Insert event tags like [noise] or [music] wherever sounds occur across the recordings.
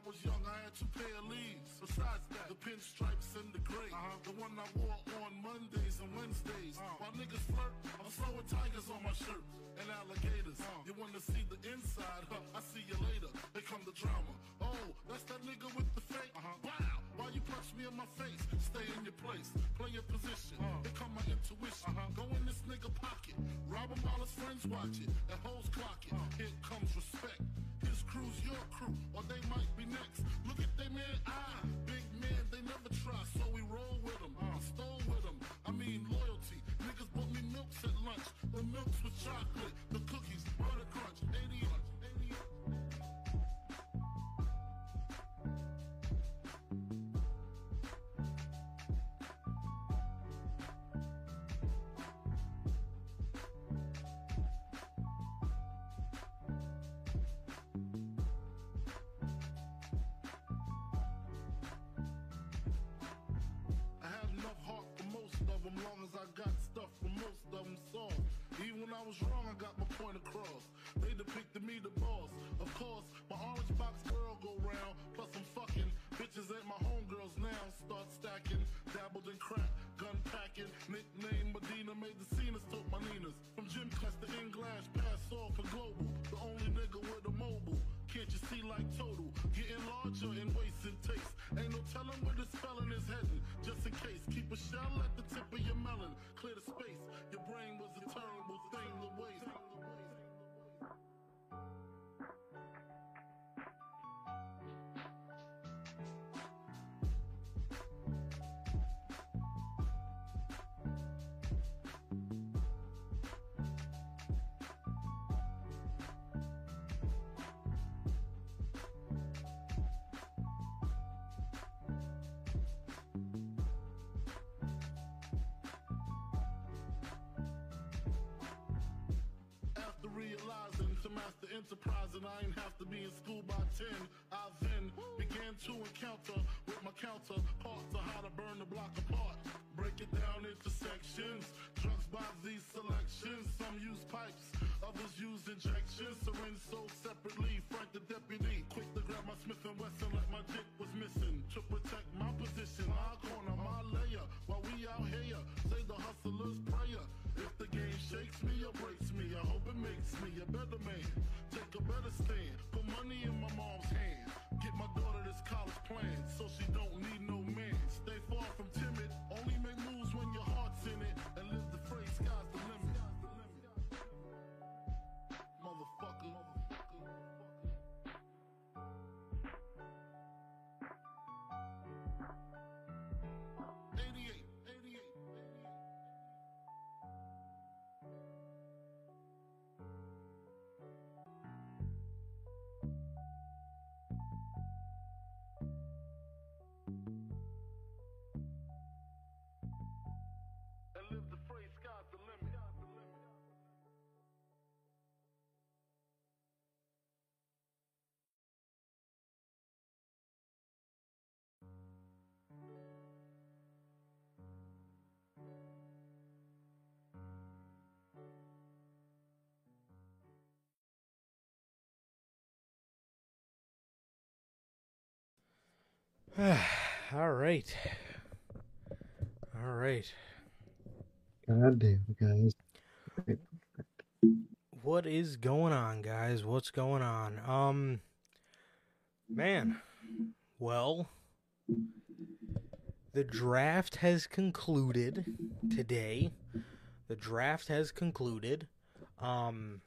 I was young, I had two pair of leaves. Besides that, the pinstripes and the gray. Uh-huh. The one I wore on Mondays and Wednesdays. Uh-huh. While niggas flirt, I'm throwing tigers on my shirt and alligators. Uh-huh. You wanna see the inside? Huh? I see you later. Here come the drama. Oh, that's that nigga with the fake. Uh-huh. Wow, why you punch me in my face? Stay in your place, play your position. Uh-huh. Here come my intuition. Uh-huh. Go in this nigga pocket, rob him while his friends watch it, That hoes clock it. Uh-huh. Here comes respect. Crew's your crew, or they might be next. Look at they man eye, big man, they never try, so we roll with them. I stole with them. I mean loyalty. Niggas bought me milks at lunch. The milks with chocolate, Waist and taste. Ain't no telling where this felon is heading. Just in case, keep a shell at the tip of your melon. Clear the space. Your brain was a terrible [sighs] All right. All right. God damn, guys. What is going on, guys? What's going on? Um man. Well, the draft has concluded today. The draft has concluded. Um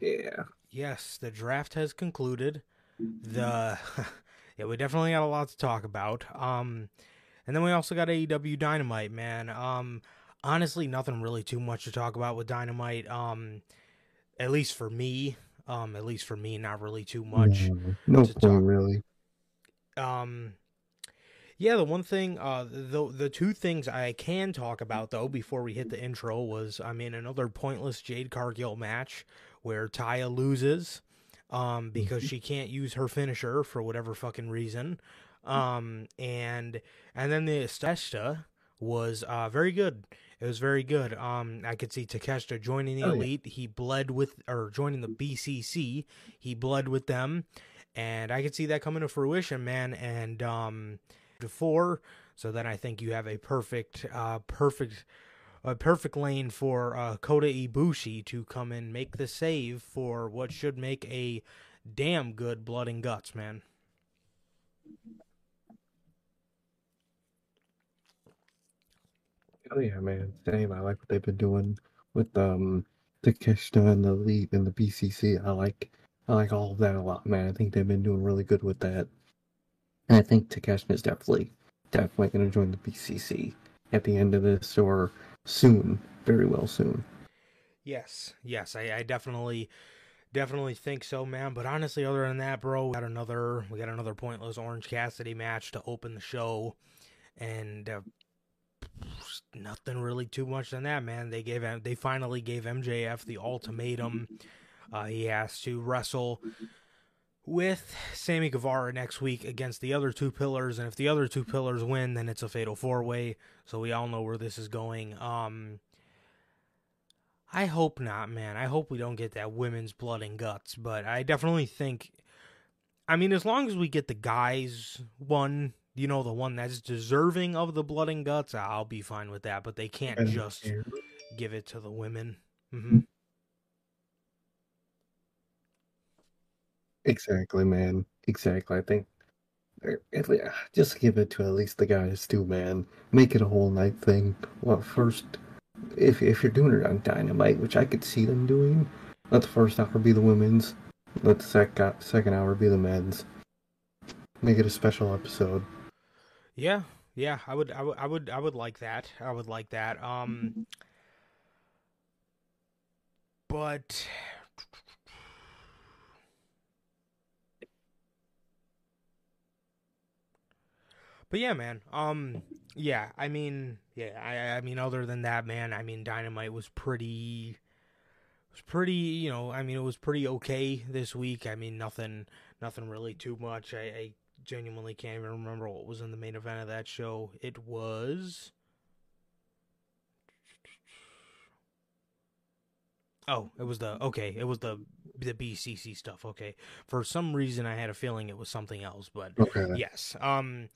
Yeah. Yes, the draft has concluded. The [laughs] yeah, we definitely got a lot to talk about. Um, and then we also got AEW Dynamite, man. Um, honestly, nothing really too much to talk about with Dynamite. Um, at least for me. Um, at least for me, not really too much. No, no to point, really. Um, yeah, the one thing, uh, the the two things I can talk about though before we hit the intro was, I mean, another pointless Jade Cargill match where Taya loses, um, because she can't use her finisher for whatever fucking reason, um, and and then the Estesta was uh, very good. It was very good. Um, I could see Takeshita joining the Oh, yeah. elite. He bled with, or joining the BCC. He bled with them, and I could see that coming to fruition, man. And um, to four, so then I think you have a perfect, uh, perfect, a perfect lane for uh, Kota Ibushi to come and make the save for what should make a damn good blood and guts, man. Oh yeah, man. Same. I like what they've been doing with um Takeshita and the Elite and the BCC. I like I like all of that a lot, man. I think they've been doing really good with that. And I think Takeshita is definitely definitely going to join the BCC at the end of this or soon, very well soon. Yes, yes, I, I definitely, definitely think so, man. But honestly, other than that, bro, we got another, we got another pointless Orange Cassidy match to open the show, and uh, nothing really too much than that, man. They gave, they finally gave MJF the ultimatum. Uh, he has to wrestle with Sammy Guevara next week against the other two pillars, and if the other two pillars win, then it's a fatal four way. So we all know where this is going. Um. I hope not, man. I hope we don't get that women's blood and guts, but I definitely think I mean as long as we get the guys one, you know, the one that's deserving of the blood and guts, I'll be fine with that, but they can't just give it to the women. hmm Exactly, man. Exactly. I think uh, at least, just give it to at least the guys too, man. Make it a whole night thing. Well, first, if if you're doing it on Dynamite, which I could see them doing, let the first hour be the women's, let the second second hour be the men's. Make it a special episode. Yeah. Yeah, I would I would I would I would like that. I would like that. Um but But yeah, man. Um yeah, I mean, yeah, I I mean other than that, man, I mean Dynamite was pretty was pretty, you know, I mean it was pretty okay this week. I mean nothing nothing really too much. I, I genuinely can't even remember what was in the main event of that show. It was Oh, it was the okay, it was the the BCC stuff. Okay. For some reason I had a feeling it was something else, but Okay. yes um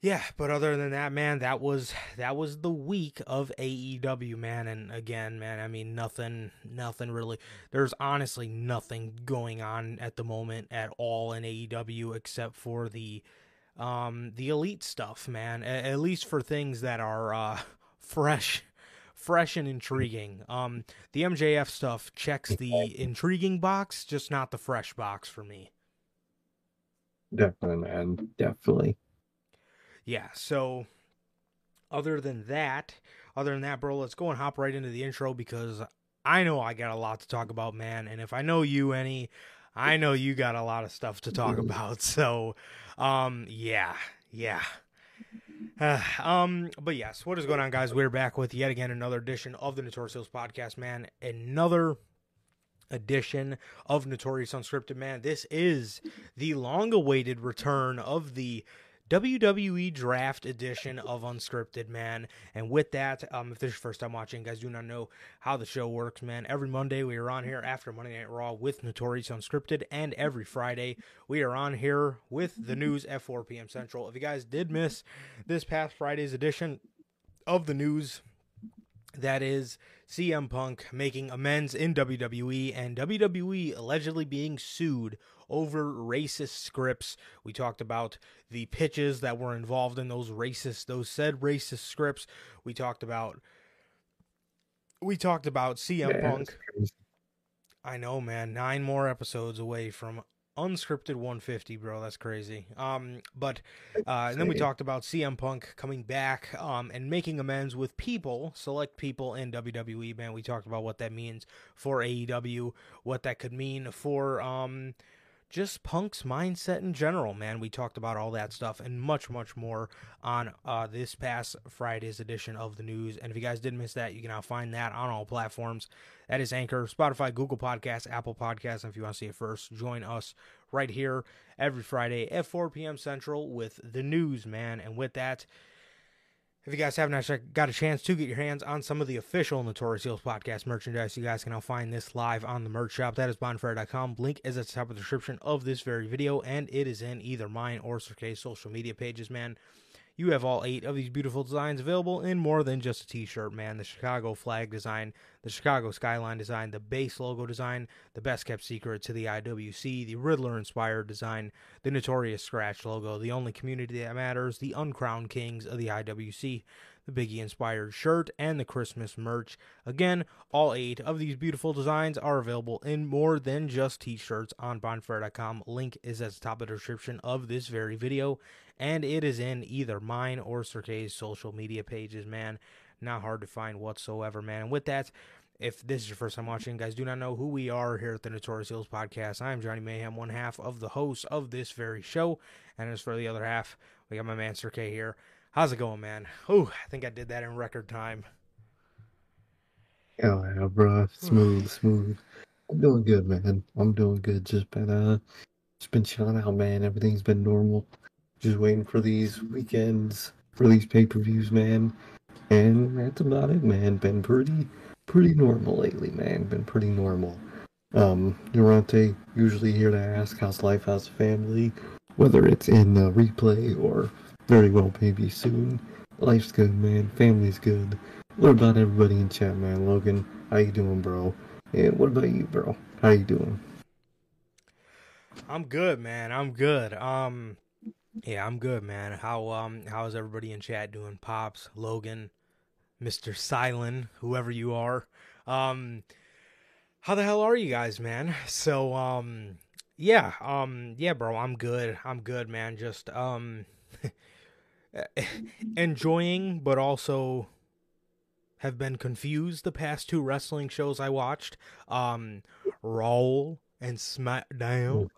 yeah but other than that man that was that was the week of aew man. And again man i mean nothing nothing really there's honestly nothing going on at the moment at all in aew except for the um the elite stuff man. At, at least for things that are uh [laughs] fresh fresh and intriguing. Um the mjf stuff checks the intriguing box just not the fresh box for me. Definitely, man. Definitely. Yeah so other than that other than that bro let's go and hop right into the intro because i know i got a lot to talk about man and if i know you any i know you got a lot of stuff to talk [laughs] about so um yeah yeah. Uh, [sighs] um but yes what is going on guys? We're back with yet again another edition of the notorious Heels podcast man. Another edition of Notorious Unscripted Man. This is the long awaited return of the WWE Draft edition of Unscripted Man. And with that, um, if this is your first time watching, guys do not know how the show works, man. Every Monday we are on here after Monday Night Raw with Notorious Unscripted, and every Friday we are on here with the [laughs] news at 4 p.m. Central. If you guys did miss this past Friday's edition of the news, that is CM Punk making amends in WWE and WWE allegedly being sued over racist scripts. We talked about the pitches that were involved in those racist those said racist scripts. We talked about we talked about CM Yeah, Punk. I know, man. Nine more episodes away from unscripted 150, bro. That's crazy. Um, but uh, and then we talked about CM Punk coming back, um, and making amends with people, select people in WWE. Man, we talked about what that means for AEW, what that could mean for um, just Punk's mindset in general. Man, we talked about all that stuff and much, much more on uh, this past Friday's edition of the news. And if you guys did miss that, you can now find that on all platforms. That is Anchor, Spotify, Google Podcasts, Apple Podcasts. And if you want to see it first, join us right here every Friday at 4 p.m. Central with the news, man. And with that, If you guys haven't actually got a chance to get your hands on some of the official Notorious Heels podcast merchandise, you guys can now find this live on the merch shop. That is bonfire.com. Link is at the top of the description of this very video, and it is in either mine or K's social media pages, man. You have all eight of these beautiful designs available in more than just a t shirt, man. The Chicago flag design, the Chicago skyline design, the base logo design, the best kept secret to the IWC, the Riddler inspired design, the notorious scratch logo, the only community that matters, the uncrowned kings of the IWC, the Biggie inspired shirt, and the Christmas merch. Again, all eight of these beautiful designs are available in more than just t shirts on bonfire.com. Link is at the top of the description of this very video and it is in either mine or Sir K's social media pages, man. Not hard to find whatsoever, man. And with that, if this is your first time watching, guys, do not know who we are here at the Notorious Heels Podcast. I am Johnny Mayhem, one half of the hosts of this very show. And as for the other half, we got my man Sir K here. How's it going, man? Oh, I think I did that in record time. Oh yeah, bro. [sighs] Smooth, smooth. I'm doing good, man. I'm doing good. Just been uh just been chilling out, man. Everything's been normal. Just waiting for these weekends, for these pay per views, man. And that's about it, man. Been pretty, pretty normal lately, man. Been pretty normal. Um, Durante usually here to ask how's life, how's family, whether it's in the replay or very well baby soon. Life's good, man. Family's good. What about everybody in chat, man? Logan, how you doing, bro? And what about you, bro? How you doing? I'm good, man. I'm good. Um, yeah, I'm good, man. How um how's everybody in chat doing? Pops, Logan, Mr. Silent, whoever you are. Um how the hell are you guys, man? So um yeah, um yeah, bro, I'm good. I'm good, man. Just um [laughs] enjoying but also have been confused the past two wrestling shows I watched. Um Raw and SmackDown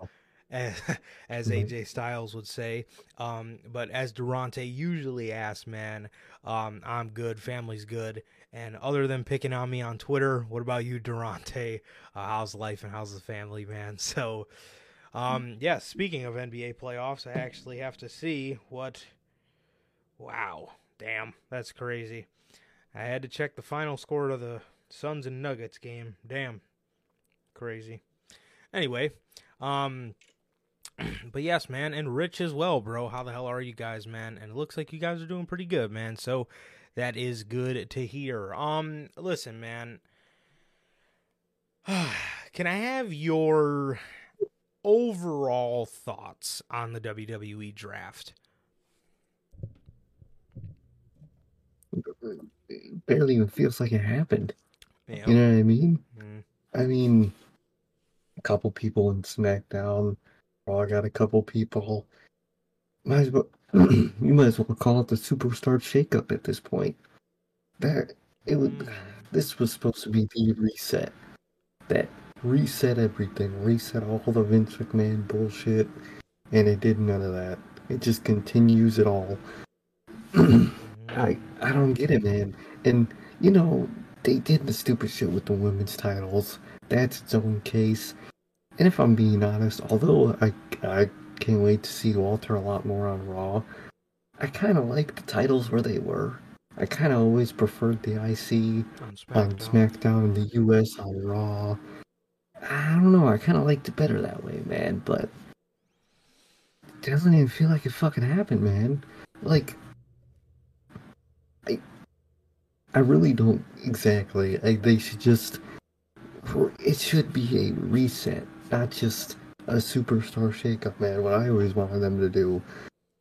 as, [laughs] as mm-hmm. AJ Styles would say. Um, but as Durante usually asks, man, um, I'm good, family's good. And other than picking on me on Twitter, what about you, Durante? Uh, how's life and how's the family, man? [laughs] So, um, yeah, speaking of NBA playoffs, I actually have to see what. Wow, damn, that's crazy. I had to check the final score of the Suns and Nuggets game. Damn, crazy. Anyway, um, [clears throat] but yes, man, and Rich as well, bro. How the hell are you guys, man? And it looks like you guys are doing pretty good, man. So that is good to hear. Um, listen, man. [sighs] Can I have your overall thoughts on the WWE draft? It barely even feels like it happened. You know what I mean? Mm. I mean, a couple people in SmackDown I got a couple people. Might as well, [clears throat] you might as well call it the superstar shakeup at this point. That it would. Mm. This was supposed to be the reset. That reset everything, reset all the Vince McMahon bullshit, and it did none of that. It just continues it all. [clears throat] I I don't get it, man. And you know they did the stupid shit with the women's titles. That's its own case. And if I'm being honest, although I, I can't wait to see Walter a lot more on Raw, I kind of like the titles where they were. I kind of always preferred the IC on SmackDown. on SmackDown and the US on Raw. I don't know, I kind of liked it better that way, man, but it doesn't even feel like it fucking happened, man. Like, I, I really don't exactly. Like, they should just, it should be a reset not just a superstar shakeup, man. What I always wanted them to do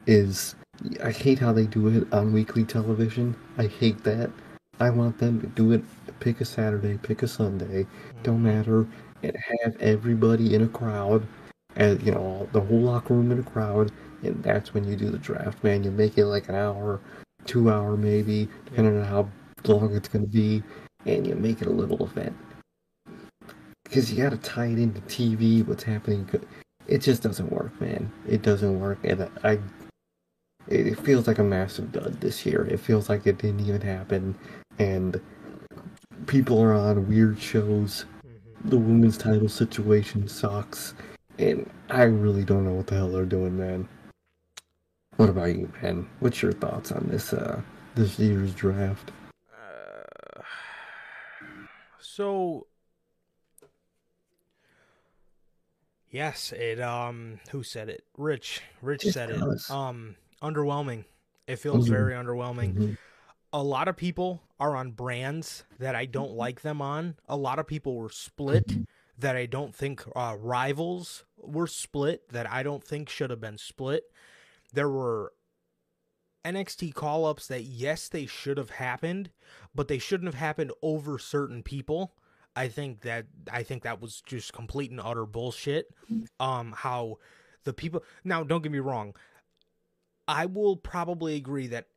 is I hate how they do it on weekly television. I hate that. I want them to do it. Pick a Saturday, pick a Sunday, hmm. don't matter, and have everybody in a crowd, and you know the whole locker room in a crowd, and that's when you do the draft, man. You make it like an hour, two hour maybe, depending on how long it's going to be, and you make it a little event because you got to tie it into TV, what's happening. It just doesn't work, man. It doesn't work, and I. It feels like a massive dud this year. It feels like it didn't even happen, and people are on weird shows. Mm-hmm. The women's title situation sucks, and I really don't know what the hell they're doing, man. What about you, man? What's your thoughts on this uh, this year's draft? So yes, it um who said it? Rich. Rich It said does. it. Um underwhelming. It feels Mhm. very underwhelming. Mhm. A lot of people are on brands that I don't like them on. A lot of people were split that I don't think uh, rivals were split that I don't think should have been split. There were NXT call ups that, yes, they should have happened, but they shouldn't have happened over certain people. I think that I think that was just complete and utter bullshit. Um, how the people now don't get me wrong, I will probably agree that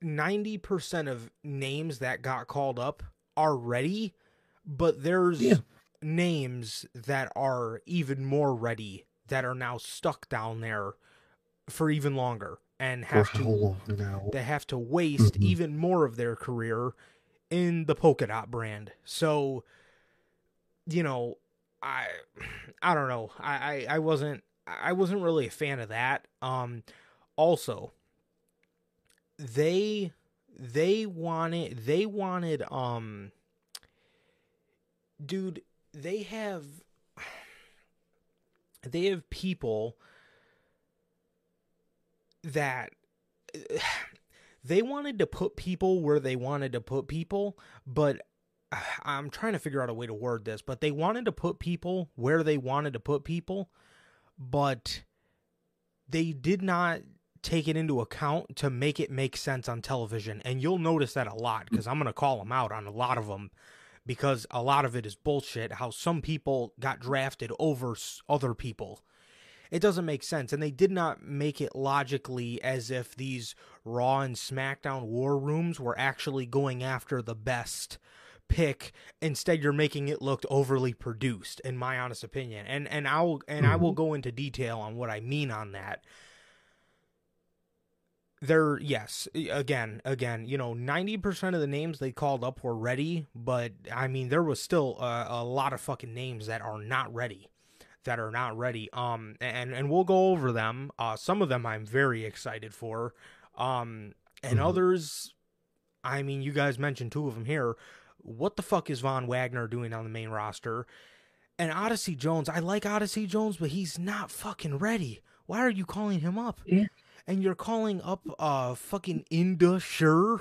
ninety percent of names that got called up are ready, but there's Yeah. names that are even more ready that are now stuck down there for even longer and have to they have to waste Mhm. even more of their career in the polka dot brand. So, you know, I I don't know. I, I I wasn't I wasn't really a fan of that. Um also they they wanted they wanted um dude, they have [sighs] they have people that [sighs] they wanted to put people where they wanted to put people, but [sighs] I'm trying to figure out a way to word this, but they wanted to put people where they wanted to put people, but they did not take it into account to make it make sense on television. And you'll notice that a lot because I'm going to call them out on a lot of them because a lot of it is bullshit how some people got drafted over other people it doesn't make sense. And they did not make it logically as if these raw and smackdown war rooms were actually going after the best pick. Instead you're making it look overly produced in my honest opinion. And and I'll and I will mm-hmm. go into detail on what I mean on that. There yes again again you know 90% of the names they called up were ready but i mean there was still a, a lot of fucking names that are not ready that are not ready um and and we'll go over them. Uh some of them i'm very excited for um and Mhm. others i mean you guys mentioned two of them here. What the fuck is von wagner doing on the main roster? And odyssey jones i like odyssey jones but he's not fucking ready. Why are you calling him up? Yeah. and you're calling up uh fucking Indus Sher,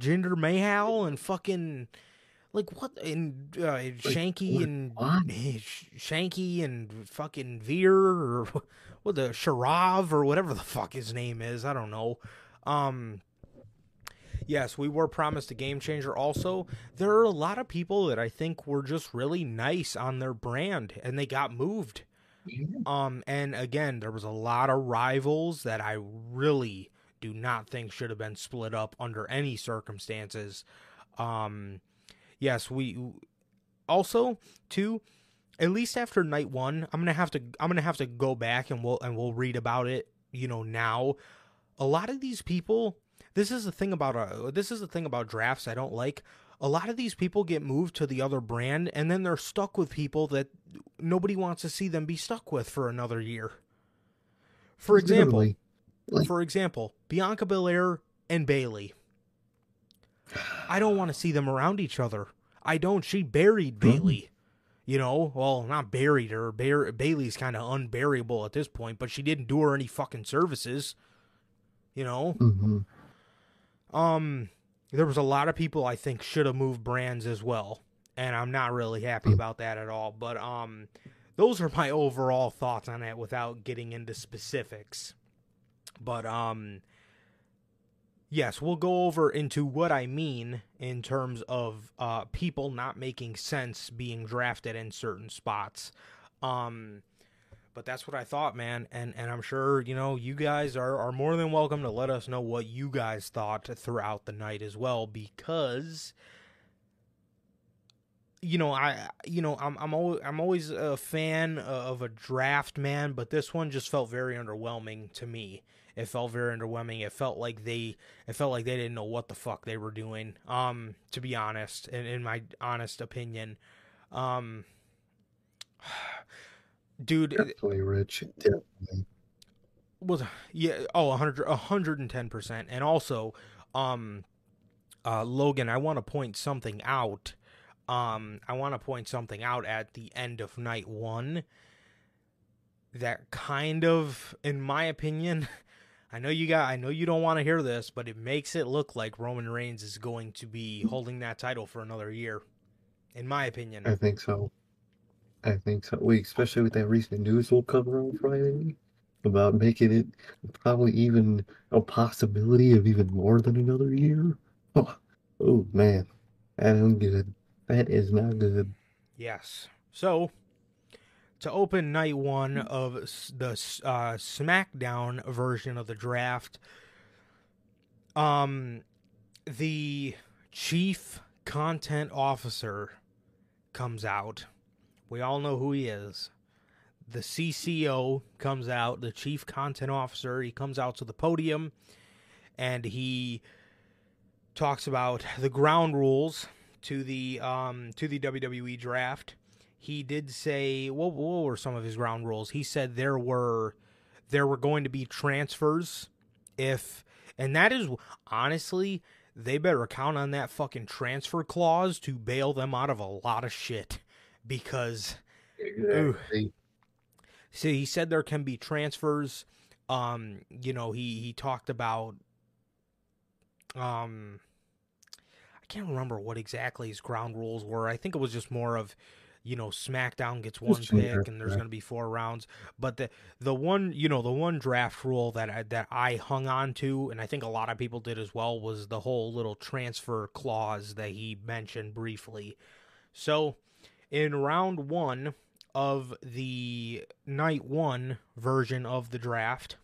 Jinder Mahal, and fucking like what and uh, Shanky what- and Shanky and fucking Veer or [laughs] what the Sharav or whatever the fuck his name is. I don't know. Um. Yes, we were promised a game changer. Also, there are a lot of people that I think were just really nice on their brand, and they got moved. Um, and again, there was a lot of rivals that I really do not think should have been split up under any circumstances. Um, yes, we also too. At least after night one, I'm gonna have to I'm gonna have to go back and we'll and we'll read about it. You know now, a lot of these people. This is the thing about uh, this is the thing about drafts I don't like. A lot of these people get moved to the other brand, and then they're stuck with people that nobody wants to see them be stuck with for another year. For example, Literally, like- for example, Bianca Belair and Bayley. I don't want to see them around each other. I don't. She buried Bayley. You know, well, not buried her. Bayley's kind of unburiable at this point, but she didn't do her any fucking services. You know, Mhm. um, there was a lot of people I think should have moved brands as well, and I'm not really happy about that at all. But um, those are my overall thoughts on it without getting into specifics. But um, yes, we'll go over into what I mean in terms of uh people not making sense being drafted in certain spots. Um but that's what I thought, man, and and I'm sure you know you guys are are more than welcome to let us know what you guys thought throughout the night as well, because you know I you know I'm I'm always I'm always a fan of a draft, man, but this one just felt very underwhelming to me. It felt very underwhelming. It felt like they it felt like they didn't know what the fuck they were doing. Um, to be honest, in, in my honest opinion, um, [sighs] dude, Definitely, Rich. Definitely. was yeah oh 100 110% and also Um, uh, Logan, I want to point something out. Um, I want to point something out at the end of night one that kind of, in my opinion, [laughs] I know you got, I know you don't want to hear this, but it makes it look like Roman Reigns is going to be holding that title for another year. In my opinion, I think so. I think so. We, especially with that recent news we'll cover on Friday about making it probably even a possibility of even more than another year. Oh, [laughs] oh man, that ain't good. That is not good. Yes. So, to open night one of the uh, SmackDown version of the draft, um, the chief content officer comes out. We all know who he is. The CCO comes out, the chief content officer. He comes out to the podium and he talks about the ground rules to the um to the WWE draft. He did say what, what were some of his ground rules? He said there were there were going to be transfers if and that is honestly they better count on that fucking transfer clause to bail them out of a lot of shit because Exactly. so he said there can be transfers um you know he he talked about um i can't remember what exactly his ground rules were i think it was just more of you know smackdown gets one pick and there's going to be four rounds but the the one you know the one draft rule that I, that I hung on to and I think a lot of people did as well was the whole little transfer clause that he mentioned briefly. So in round 1 of the night 1 version of the draft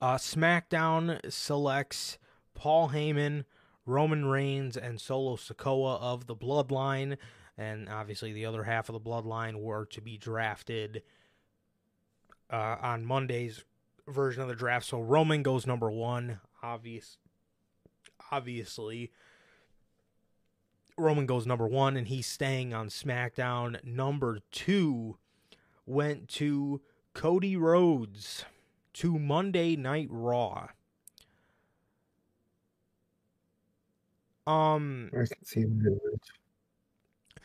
uh, SmackDown selects Paul Heyman, Roman Reigns, and Solo Sikoa of the Bloodline, and obviously the other half of the Bloodline were to be drafted uh, on Monday's version of the draft. So Roman goes number one, obvious, obviously. Roman goes number one, and he's staying on SmackDown. Number two went to Cody Rhodes to Monday Night Raw. Um, I can see.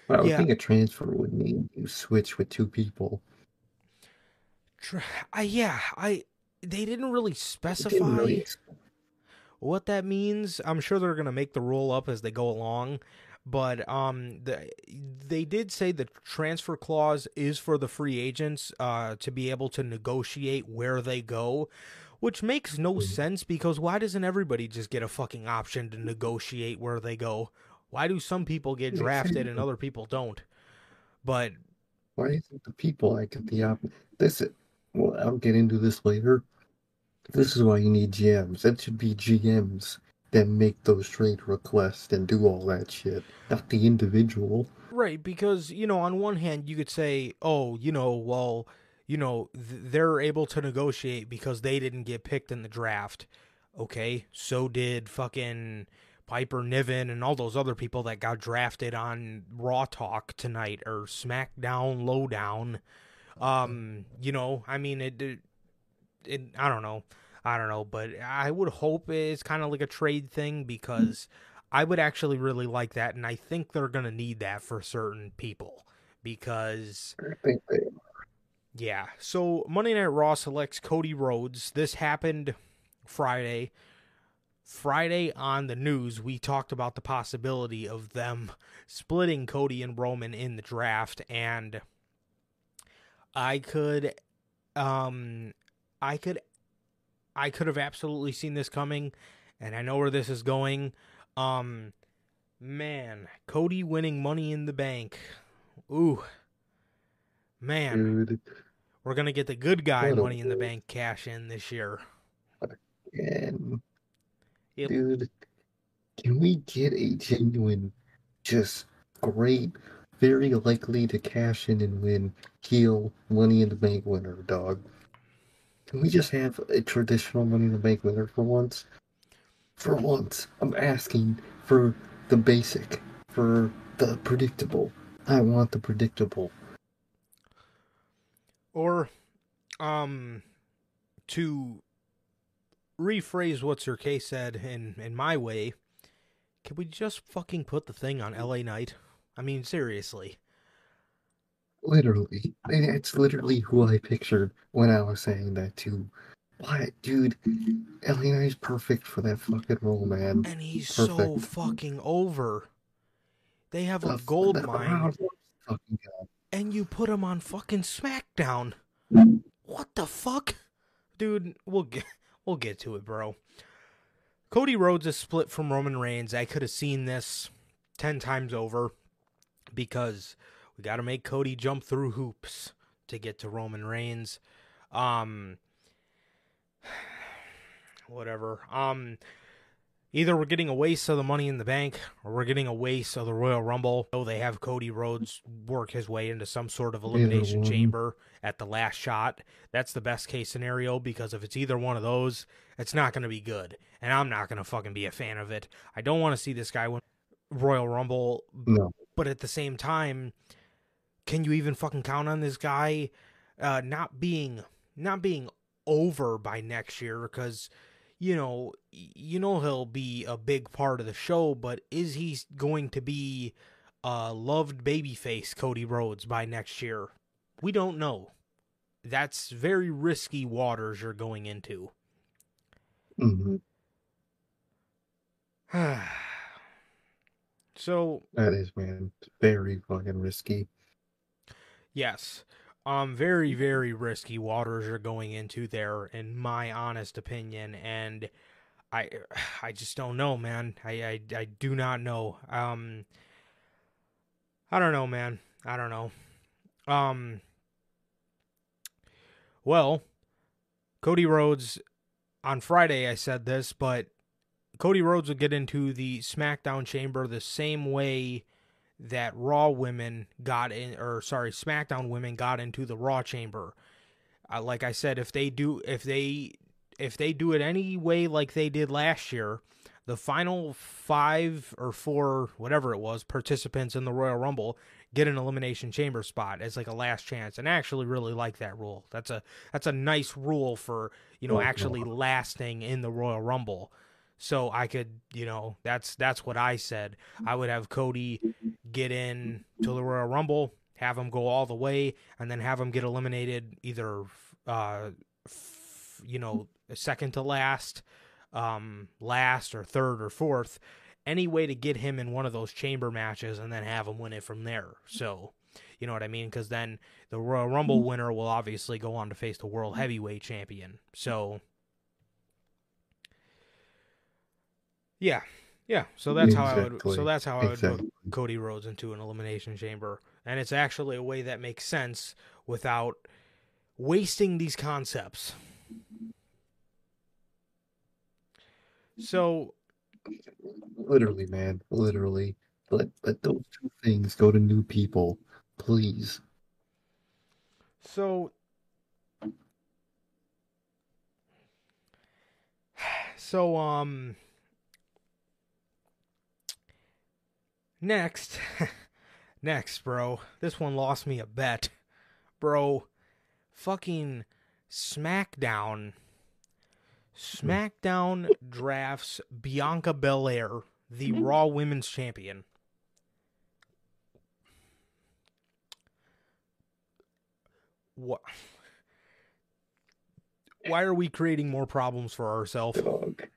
But I would Yeah. think a transfer would mean you switch with two people. tr- I, yeah, I they didn't really specify didn't really what that means. I'm sure they're gonna make the rule up as they go along, but um, the, they did say the transfer clause is for the free agents uh to be able to negotiate where they go. Which makes no Mhm. sense because why doesn't everybody just get a fucking option to negotiate where they go? Why do some people get drafted and other people don't? But Why do you think the people like the op? This is, well, I'll get into this later. This is why you need GMs. It should be GMs that make those trade requests and do all that shit, not the individual. Right, because you know, on one hand, you could say, "Oh, you know, well, you know, th- they're able to negotiate because they didn't get picked in the draft." Okay, so did fucking Piper Niven and all those other people that got drafted on Raw Talk tonight or SmackDown Lowdown. Um, you know, I mean, it, it, it I don't know, I don't know, but I would hope it's kind of like a trade thing because I would actually really like that, and I think they're gonna need that for certain people because I think they, yeah. So Monday Night Raw selects Cody Rhodes. This happened Friday. Friday on the news, we talked about the possibility of them splitting Cody and Roman in the draft, and I could, um, I could, I could have absolutely seen this coming, and I know where this is going. Um, man, Cody winning Money in the Bank. Ooh, man. dude, We're gonna get the good guy money in the bank cash in this year. and Yep. dude, can we get a genuine, just great, very likely to cash in and win heel Money in the Bank winner, dog? Can we just have a traditional Money in the Bank winner for once? For once, I'm asking for the basic, for the predictable. I want the predictable. Or um to rephrase what Sir K said in in my way. Can we just fucking put the thing on LA Knight? I mean, seriously. Literally, it's literally who I pictured when I was saying that too. What, dude? LA is perfect for that fucking role, man. And he's so fucking over. They have a The- gold the mine, crowd loves fucking God. and you put him on fucking SmackDown. What the fuck, dude? We'll get [laughs] we'll get to it, bro. Cody Rhodes is split from Roman Reigns. I could have seen this ten times over because we got to make Cody jump through hoops to get to Roman Reigns. Um, [sighs] whatever. Um, either we're getting a waste of the Money in the Bank or we're getting a waste of the Royal Rumble. Oh, they have Cody Rhodes work his way into some sort of elimination chamber at the last shot. That's the best case scenario because if it's either one of those, it's not going to be good. And I'm not going to fucking be a fan of it. I don't want to see this guy win Royal Rumble, No, but at the same time, can you even fucking count on this guy uh, not being not being over by next year? Because you know, you know he'll be a big part of the show, but is he going to be a loved babyface Cody Rhodes by next year? We don't know. That's very risky waters you're going into. hmm [sighs] so that is, man, very fucking risky. Yes. Um very very risky waters you're going into there in my honest opinion and I [sighs] I just don't know, man. I I I do not know. Um I don't know, man. I don't know. Um well, Cody Rhodes on Friday I said this, but Cody Rhodes would get into the SmackDown chamber the same way that Raw women got in, or sorry, SmackDown women got into the Raw chamber. Uh, like I said, if they do, if they, if they do it any way like they did last year, the final five or four, whatever it was, participants in the Royal Rumble get an elimination chamber spot as like a last chance. And I actually really like that rule. That's a that's a nice rule for you know actually lasting in the Royal Rumble. So I could, you know, that's that's what I said. I would have Cody get in to the Royal Rumble, have him go all the way, and then have him get eliminated either, uh, f- you know, second to last, um, last or third or fourth. Any way to get him in one of those chamber matches, and then have him win it from there. So, you know what I mean? Because then the Royal Rumble winner will obviously go on to face the World Heavyweight Champion. So. Yeah, yeah. So that's how I would. So that's how I would Exactly. Cody Rhodes into an elimination chamber, and it's actually a way that makes sense without wasting these concepts. So Literally, man, literally. Let let those two things go to new people, please. So [sighs] So um next [laughs] next, bro. This one lost me a bet. Bro, fucking SmackDown SmackDown drafts Bianca Belair, the mm-hmm. Raw Women's Champion. What why are we creating more problems for ourselves? Dog.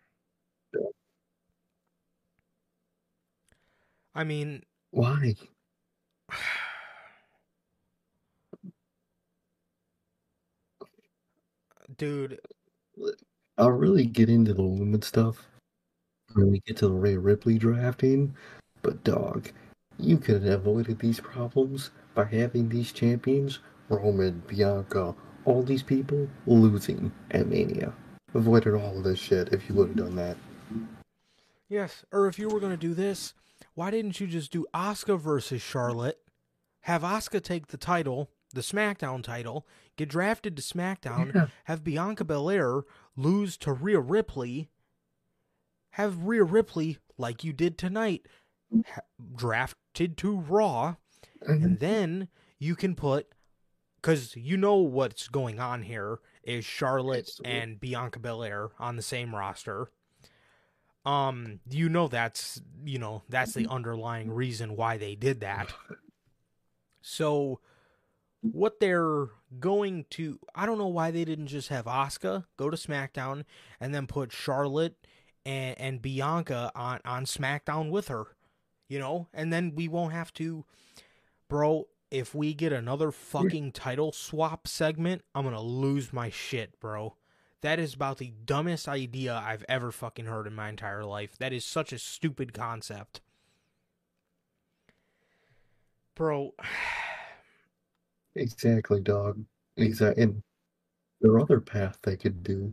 I mean, Why? [sighs] dude, I'll really get into the women stuff when we get to the Rhea Ripley drafting, but dog, you could have avoided these problems by having these champions, Roman, Bianca, all these people losing at Mania. Avoided all of this shit if you would have done that. yes. Or if you were going to do this, why didn't you just do Asuka versus Charlotte? Have Asuka take the title, the SmackDown title, get drafted to SmackDown, Yeah. have Bianca Belair lose to Rhea Ripley, have Rhea Ripley, like you did tonight, ha- drafted to Raw, And and then you can put because you know what's going on here is Charlotte Absolutely. and Bianca Belair on the same roster. Um, you know that's you know that's the underlying reason why they did that. [laughs] So, what they're going to, I don't know why they didn't just have Asuka go to SmackDown and then put Charlotte and and Bianca on on SmackDown with her, you know, and then we won't have to, bro. If we get another fucking title swap segment, I'm gonna lose my shit, bro. That is about the dumbest idea I've ever fucking heard in my entire life. That is such a stupid concept. Bro, [sighs] Exactly, dog. Exactly. And their other path they could do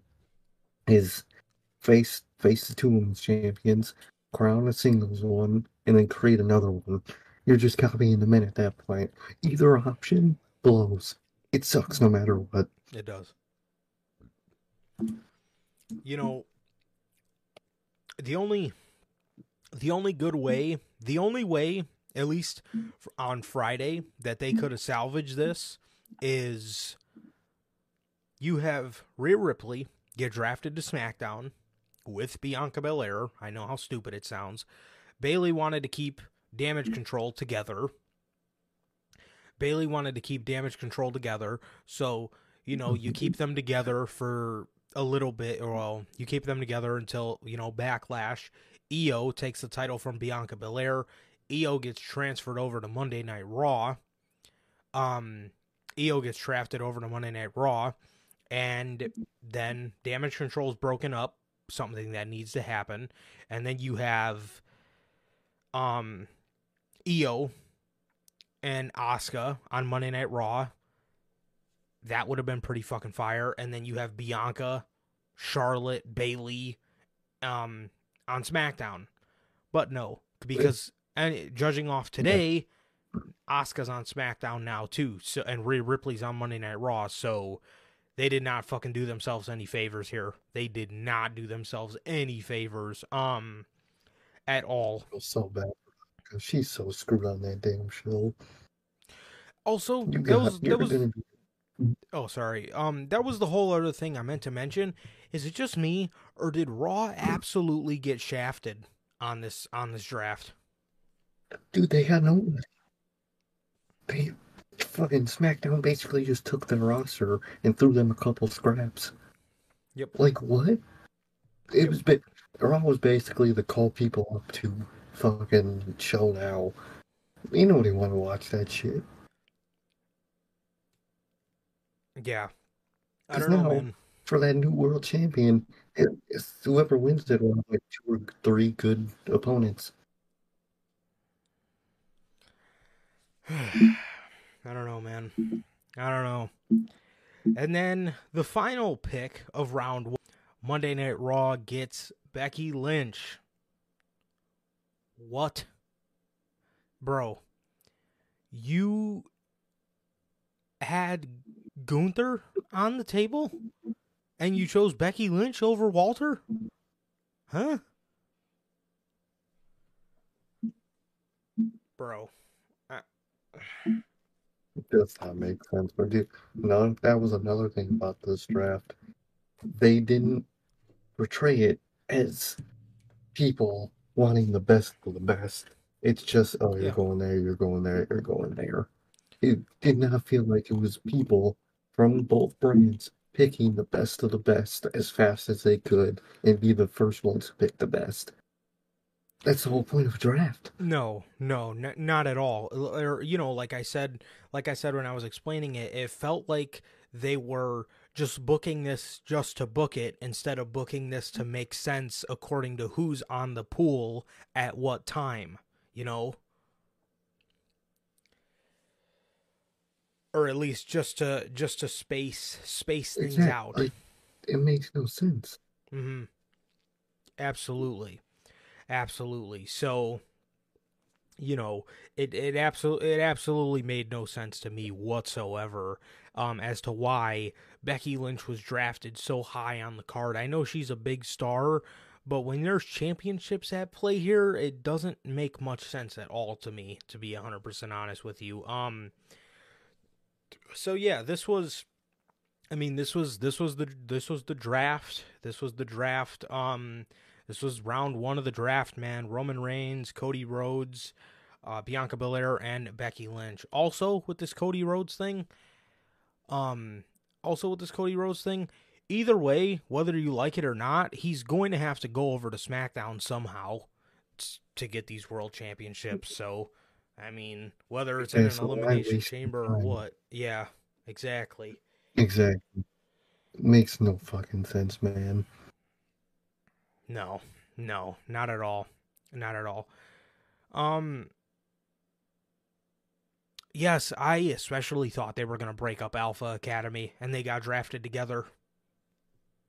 is face face the two women's champions, crown a singles one, and then create another one. You're just copying the men at that point. Either option blows. It sucks no matter what. It does. You know, the only the only good way, the only way at least on Friday that they could have salvaged this is you have Rhea Ripley get drafted to SmackDown with Bianca Belair. I know how stupid it sounds. Bayley wanted to keep Damage Control together. Bayley wanted to keep Damage Control together, so you know you keep them together for a little bit, or well, you keep them together until you know Backlash. Iyo takes the title from Bianca Belair. Iyo gets transferred over to Monday Night Raw. Um, Iyo gets drafted over to Monday Night Raw, and then Damage Control is broken up, something that needs to happen, and then you have um Iyo and Asuka on Monday Night Raw. That would have been pretty fucking fire. And then you have Bianca, Charlotte, Bayley, um, on SmackDown. But no, because and judging off today, Asuka's on SmackDown now too. So and Rhea Ripley's on Monday Night Raw. So they did not fucking do themselves any favors here. They did not do themselves any favors, um, at all. I feel so bad she's so screwed on that damn show. Also, You that was that was be Oh, sorry. Um, that was the whole other thing I meant to mention. Is it just me, or did Raw absolutely get shafted on this on this draft? Dude, they had no. They fucking SmackDown basically just took their roster and threw them a couple scraps. Yep. Like what? It Yep. was ba- Raw was basically the call people up to fucking show now. You know what they want to watch that shit. Yeah, I don't know, now- man. For that new world champion, it, whoever wins it will have like two or three good opponents. [sighs] I don't know, man. I don't know. And then the final pick of round one, Monday Night Raw gets Becky Lynch. What? Bro, you had Gunther on the table and you chose Becky Lynch over Walter? Huh? Bro. It does not make sense. But dude, no, that was another thing about this draft. They didn't portray it as people wanting the best of the best. It's just, oh, you're Yeah. going there, you're going there, you're going there. It did not feel like it was people from both brands picking the best of the best as fast as they could and be the first ones to pick the best. That's the whole point of a draft. No, no, n- not at all. Or you know, like I said, like I said when I was explaining it, it felt like they were just booking this just to book it instead of booking this to make sense according to who's on the pool at what time, you know? Or at least just to just to space space things out. Exactly. It makes no sense. Mm-hmm. Absolutely, absolutely. So, you know, it it absolutely it absolutely made no sense to me whatsoever. Um, as to why Becky Lynch was drafted so high on the card. I know she's a big star, but when there's championships at play here, it doesn't make much sense at all to me. To be hundred percent honest with you. Um. So yeah, this was I mean, this was this was the this was the draft. This was the draft. Um this was round 1 of the draft, man. Roman Reigns, Cody Rhodes, uh, Bianca Belair and Becky Lynch. Also with this Cody Rhodes thing, um also with this Cody Rhodes thing, either way, whether you like it or not, he's going to have to go over to SmackDown somehow to get these world championships. So, I mean, whether it's in an elimination chamber or what, yeah, exactly. Exactly. Makes no fucking sense, man. No, no, not at all. Not at all. Um, yes, I especially thought they were going to break up Alpha Academy and they got drafted together.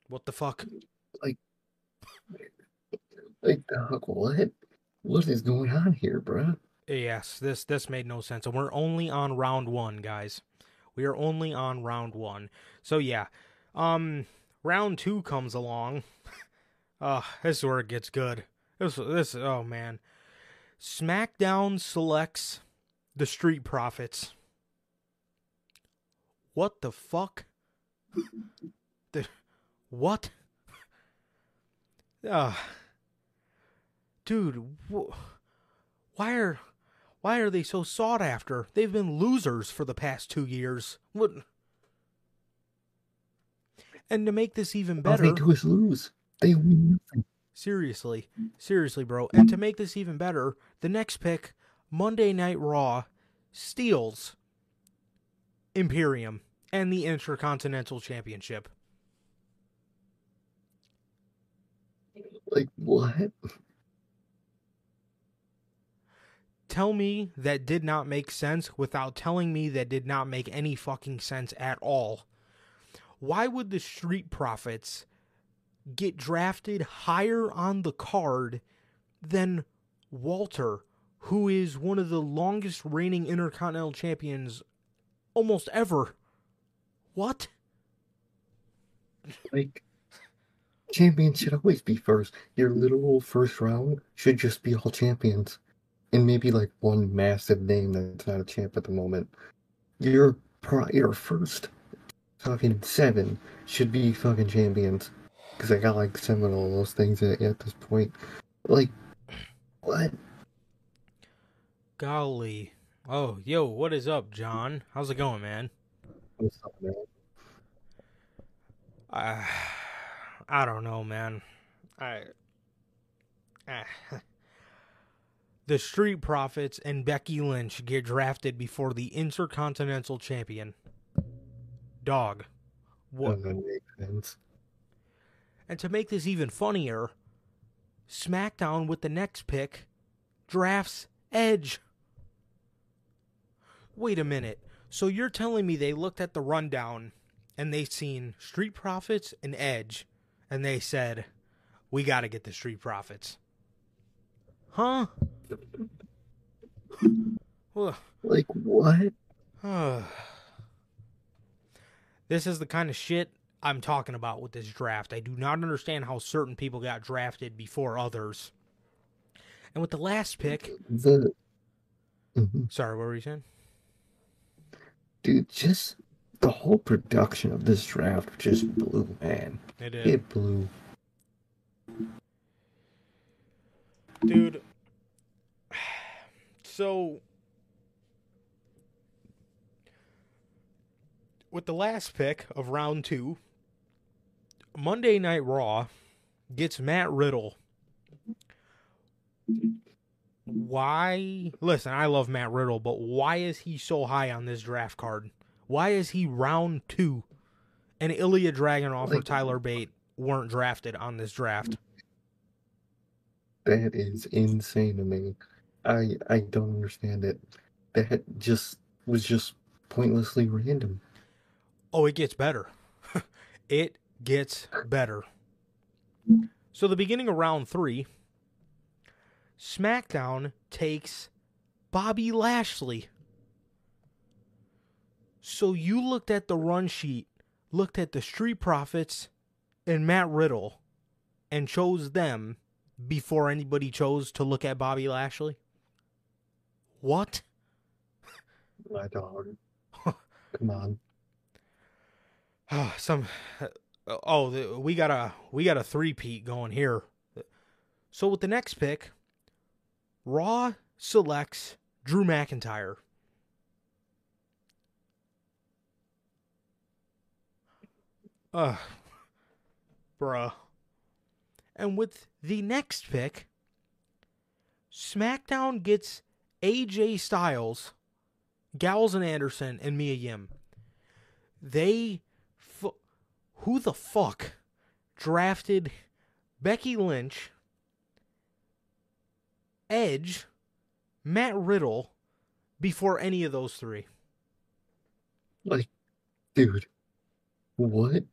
What the fuck? Like, like, what? What is going on here, bruh? Yes, this this made no sense. And we're only on round one, guys. We are only on round one. So yeah. Um round two comes along. [laughs] uh this is where it gets good. This this oh man. SmackDown selects the Street Profits. What the fuck? [laughs] the what? [laughs] Uh dude, wh- why are why are they so sought after? They've been losers for the past 2 years. What And to make this even better, all they do is lose. They win nothing. Seriously, seriously, bro. And to make this even better, the next pick, Monday Night Raw, steals Imperium and the Intercontinental Championship. Like what? Tell me that did not make sense without telling me that did not make any fucking sense at all. Why would the Street Profits get drafted higher on the card than Walter, who is one of the longest reigning Intercontinental Champions almost ever? What? Like, champions should always be first. Your literal first round should just be all champions. And maybe like one massive name that's not a champ at the moment. Your pri- your first fucking seven should be fucking champions. Because I got like seven of those things at, at this point. Like, what? Golly. Oh, yo, what is up, John? How's it going, man? What's up, man? I, [sighs] I don't know, man. I, [sighs] ah. The Street Profits and Becky Lynch get drafted before the Intercontinental Champion. Dog. What? Doesn't make sense. And to make this even funnier, SmackDown with the next pick drafts Edge. Wait a minute. So you're telling me they looked at the rundown and they seen Street Profits and Edge and they said, "We got to get the Street Profits." Huh? Like, what? [sighs] this is the kind of shit I'm talking about with this draft. I do not understand how certain people got drafted before others. And with the last pick, The. Mhm. sorry, what were you saying? Dude, just the whole production of this draft just blew, man. It did. It blew. Dude. So with the last pick of round 2, Monday Night Raw gets Matt Riddle. Why? Listen, I love Matt Riddle, but why is he so high on this draft card? Why is he round 2 and Ilya Dragunov or Tyler Bate weren't drafted on this draft? That is insane to me. I I don't understand it. That just was just pointlessly random. Oh, it gets better. [laughs] it gets better. So, the beginning of round three, SmackDown takes Bobby Lashley. So, you looked at the run sheet, looked at the Street Profits and Matt Riddle, and chose them before anybody chose to look at Bobby Lashley? What? My dog. Come on. Oh, [sighs] some uh, oh, the- we got a we got a three peat going here. So with the next pick, Raw selects Drew McIntyre. Ugh, bruh. And with the next pick, SmackDown gets AJ Styles, Gallows and Anderson, and Mia Yim. They, fu- who the fuck drafted Becky Lynch, Edge, Matt Riddle before any of those three? Like, dude, what?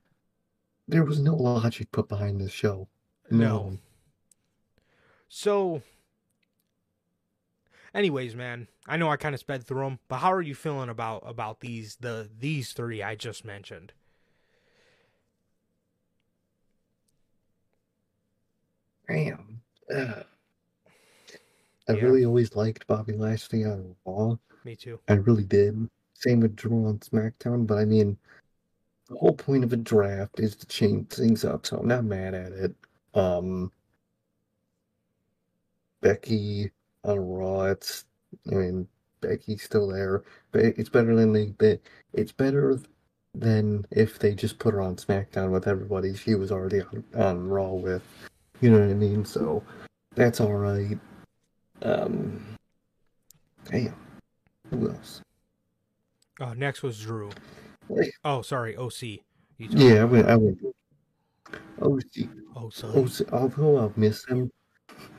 There was no logic put behind this show. No. So, anyways, man, I know I kind of sped through them, but how are you feeling about about these the these three I just mentioned? Damn. Ugh. I Yeah. really always liked Bobby Lashley on Raw. Me too. I really did. Same with Drew on SmackDown, but I mean, the whole point of a draft is to change things up, so I'm not mad at it. Um, Becky on Raw, it's, I mean, Becky's still there, but it's better than they, they it's better than if they just put her on SmackDown with everybody she was already on, on Raw with. You know what I mean? So that's all right. Um, damn. Who else? Uh, next was Drew. Oh, sorry, OC. You Yeah, I went. I went. Oh, Oh, son. oh, although I'll miss him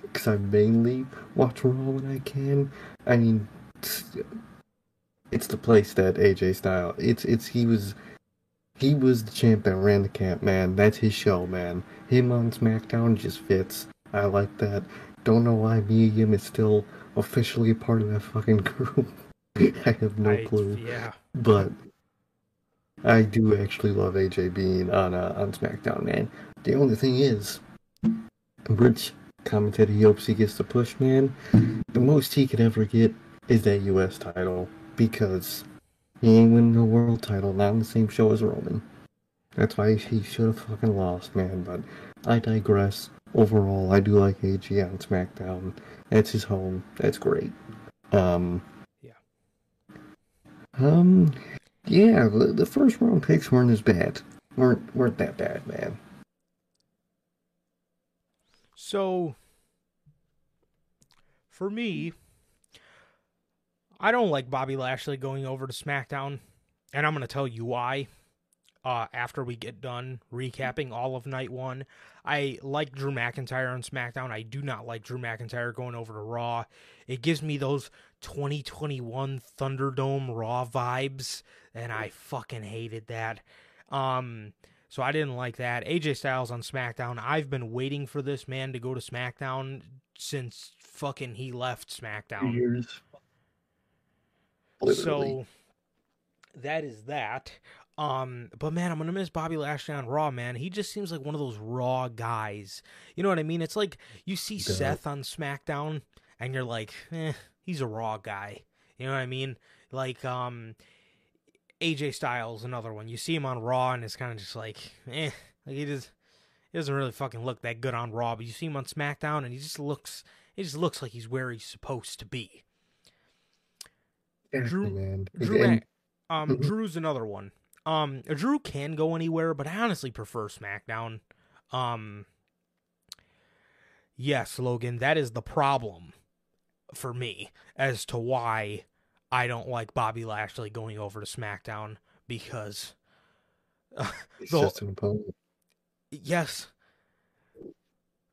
because I mainly watch Raw when I can. I mean, it's, it's the place that AJ Styles. It's it's he was he was the champ that ran the camp, man. That's his show, man. Him on SmackDown just fits. I like that. Don't know why Yim is still officially a part of that fucking [laughs] group. I have no I- clue. Yeah. But I do actually love AJ being on uh, on SmackDown, man. The only thing is, Rich commented he hopes he gets the push, man. The most he could ever get is that U.S. title because he ain't winning a world title, not on the same show as Roman. That's why he should have fucking lost, man. But I digress. Overall, I do like AJ on SmackDown. That's his home. That's great. Um. Yeah. Um. Yeah, the, the first round picks weren't as bad. weren't weren't that bad, man. So, for me, I don't like Bobby Lashley going over to SmackDown, and I'm going to tell you why. Uh, after we get done recapping all of night one, I like Drew McIntyre on SmackDown. I do not like Drew McIntyre going over to Raw. It gives me those 2021 Thunderdome Raw vibes, and I fucking hated that. Um, so I didn't like that. AJ Styles on SmackDown. I've been waiting for this man to go to SmackDown since fucking he left SmackDown. Years. Literally. So that is that. Um, but man, I'm gonna miss Bobby Lashley on Raw, man. He just seems like one of those raw guys. You know what I mean? It's like you see. Seth on SmackDown and you're like, eh, he's a raw guy. You know what I mean? Like, um AJ Styles, another one. You see him on Raw and it's kind of just like, eh, like he just he doesn't really fucking look that good on Raw, but you see him on SmackDown and he just looks he just looks like he's where he's supposed to be. Drew- man. Drew, um. [laughs] Drew's another one. Um, Drew can go anywhere, but I honestly prefer SmackDown. Um, yes, Logan, that is the problem for me as to why I don't like Bobby Lashley going over to SmackDown because, [laughs] it's the- just an opponent. yes.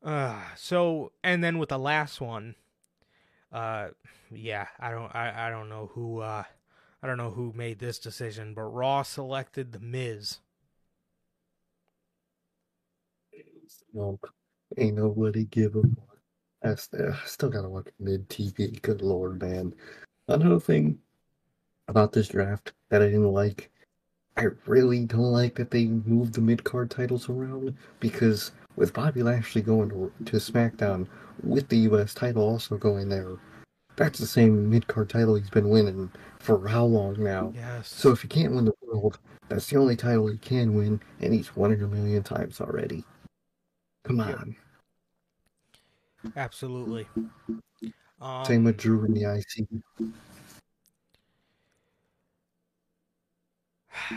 Uh, so and then with the last one, uh, yeah, I don't, I, I don't know who, uh, I don't know who made this decision, but Raw selected the Miz. No, ain't nobody give a fuck. I st- I still gotta watch mid TV. Good lord, man. Another thing about this draft that I didn't like, I really don't like that they moved the mid card titles around because with Bobby Lashley going to, to SmackDown with the U.S. title also going there, that's the same mid card title he's been winning for how long now? Yes. So if you can't win the world, that's the only title he can win, and he's won it a million times already. Come on. Absolutely. Um, Same with Drew in the IC.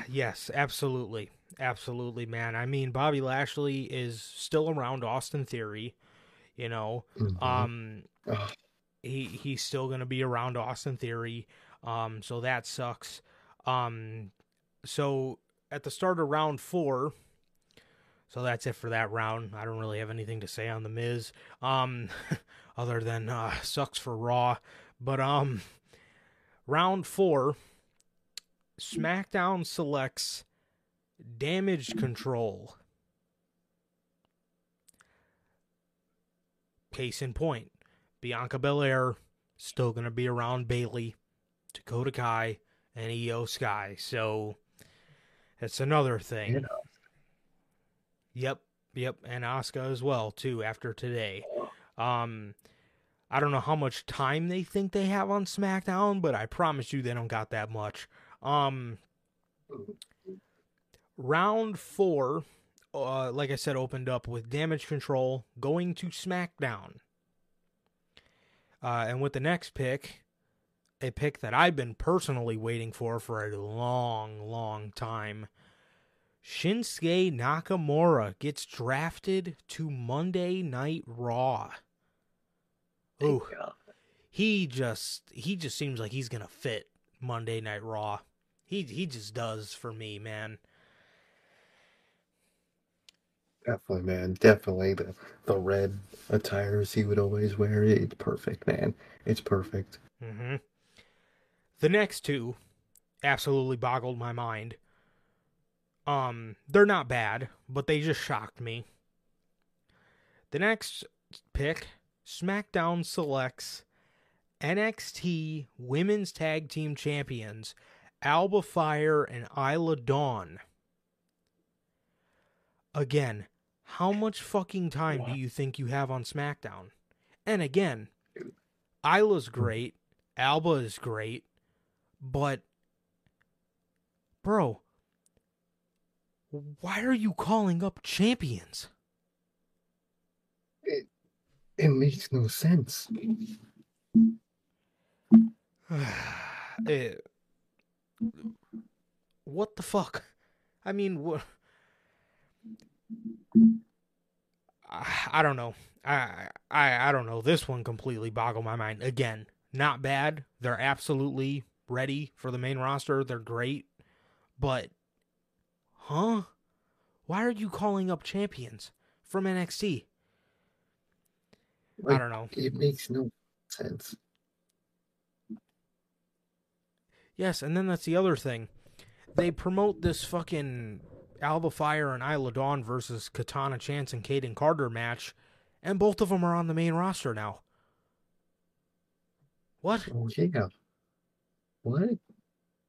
Yes, absolutely. Absolutely, man. I mean, Bobby Lashley is still around Austin Theory, you know. Mhm. Um Ugh. he he's still going to be around Austin Theory. Um so that sucks. Um so at the start of round 4, so that's it for that round. I don't really have anything to say on the Miz um [laughs] other than uh sucks for Raw, but um round 4 SmackDown selects Damage Control. Case in point, Bianca Belair still to be around Bayley, Dakota Kai, and Iyo Sky. So that's another thing. And Yep, yep, and Asuka as well too after today. Um I don't know how much time they think they have on SmackDown, but I promise you they don't got that much. Um round 4 uh like I said opened up with Damage Control going to SmackDown. Uh and with the next pick, a pick that I've been personally waiting for for a long, long time. Shinsuke Nakamura gets drafted to Monday Night Raw. Ooh, he just he just seems like he's gonna fit Monday Night Raw. He he just does for me, man. Definitely, man. Definitely the the red attires he would always wear. It's perfect, man. It's perfect. hmm The next two absolutely boggled my mind. Um, they're not bad, but they just shocked me. The next pick, SmackDown selects NXT Women's Tag Team Champions Alba Fyre and Isla Dawn. Again, how much fucking time do you think you have on SmackDown? And again, Isla's great, Alba is great, but bro, why are you calling up champions? It it makes no sense. [sighs] Eh, what the fuck? I mean, what? I, I don't know. I, I I don't know. This one completely boggled my mind. Again, not bad. They're absolutely ready for the main roster. They're great, but huh? Why are you calling up champions from NXT? I don't know. It makes no sense. Yes, and then that's the other thing. They promote this fucking Alba Fyre and Isla Dawn versus Katana Chance and Kayden Carter match, and both of them are on the main roster now. What? Oh yeah. What?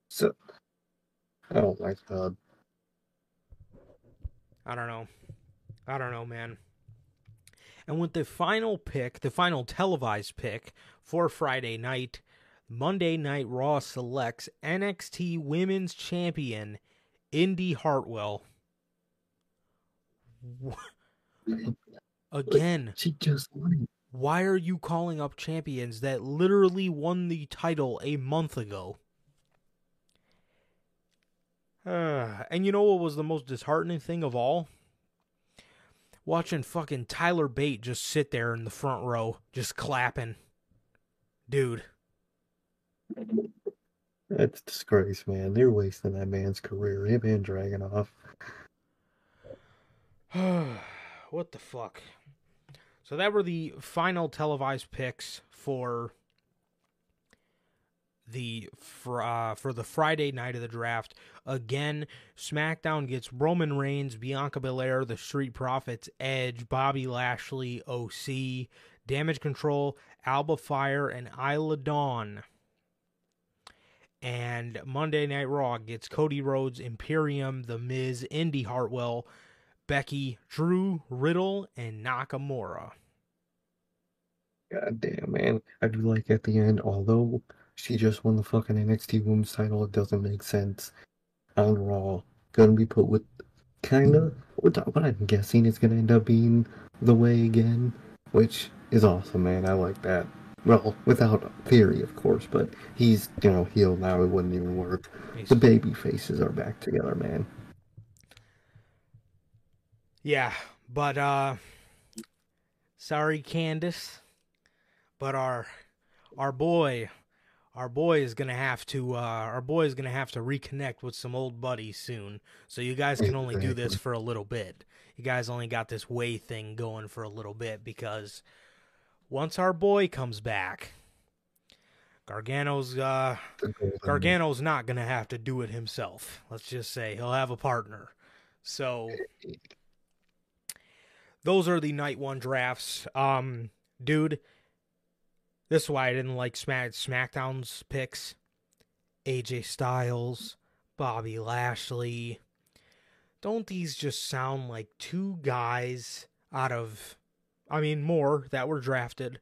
So. Oh my god. I don't know. I don't know, man. And with the final pick, the final televised pick for Friday night, Monday Night Raw selects NXT Women's Champion Indi Hartwell. Again, She just won why are you calling up champions that literally won the title a month ago? Uh, [sighs] and you know what was the most disheartening thing of all? Watching fucking Tyler Bate just sit there in the front row, just clapping. Dude, That's a disgrace, man. They're wasting that man's career. Him and Dragunov. what the fuck? So that were the final televised picks for the for, uh, for the Friday night of the draft. Again, SmackDown gets Roman Reigns, Bianca Belair, The Street Profits, Edge, Bobby Lashley, OC, Damage Control, Alba Fyre, and Isla Dawn. And Monday Night Raw gets Cody Rhodes, Imperium, The Miz, Indi Hartwell, Becky, Drew, Riddle, and Nakamura. God damn, man. I do like at the end, although she just won the fucking NXT Women's title, it doesn't make sense. On Raw, gonna be put with kinda what what I'm guessing is gonna end up being the way again, which is awesome, man. I like that. Well, without theory, of course, but he's you know healed now. It wouldn't even work. The baby faces are back together, man. Yeah, but uh sorry Candice, but our our boy our boy is going to have to uh our boy is to have to reconnect with some old buddies soon. So you guys can only do this for a little bit. You guys only got this way thing going for a little bit because once our boy comes back, Gargano's uh Gargano's not going to have to do it himself. Let's just say he'll have a partner. So those are the night one drafts. Um dude, this is why I didn't like Smack SmackDown's picks. AJ Styles, Bobby Lashley. Don't these just sound like two guys out of I mean more that were drafted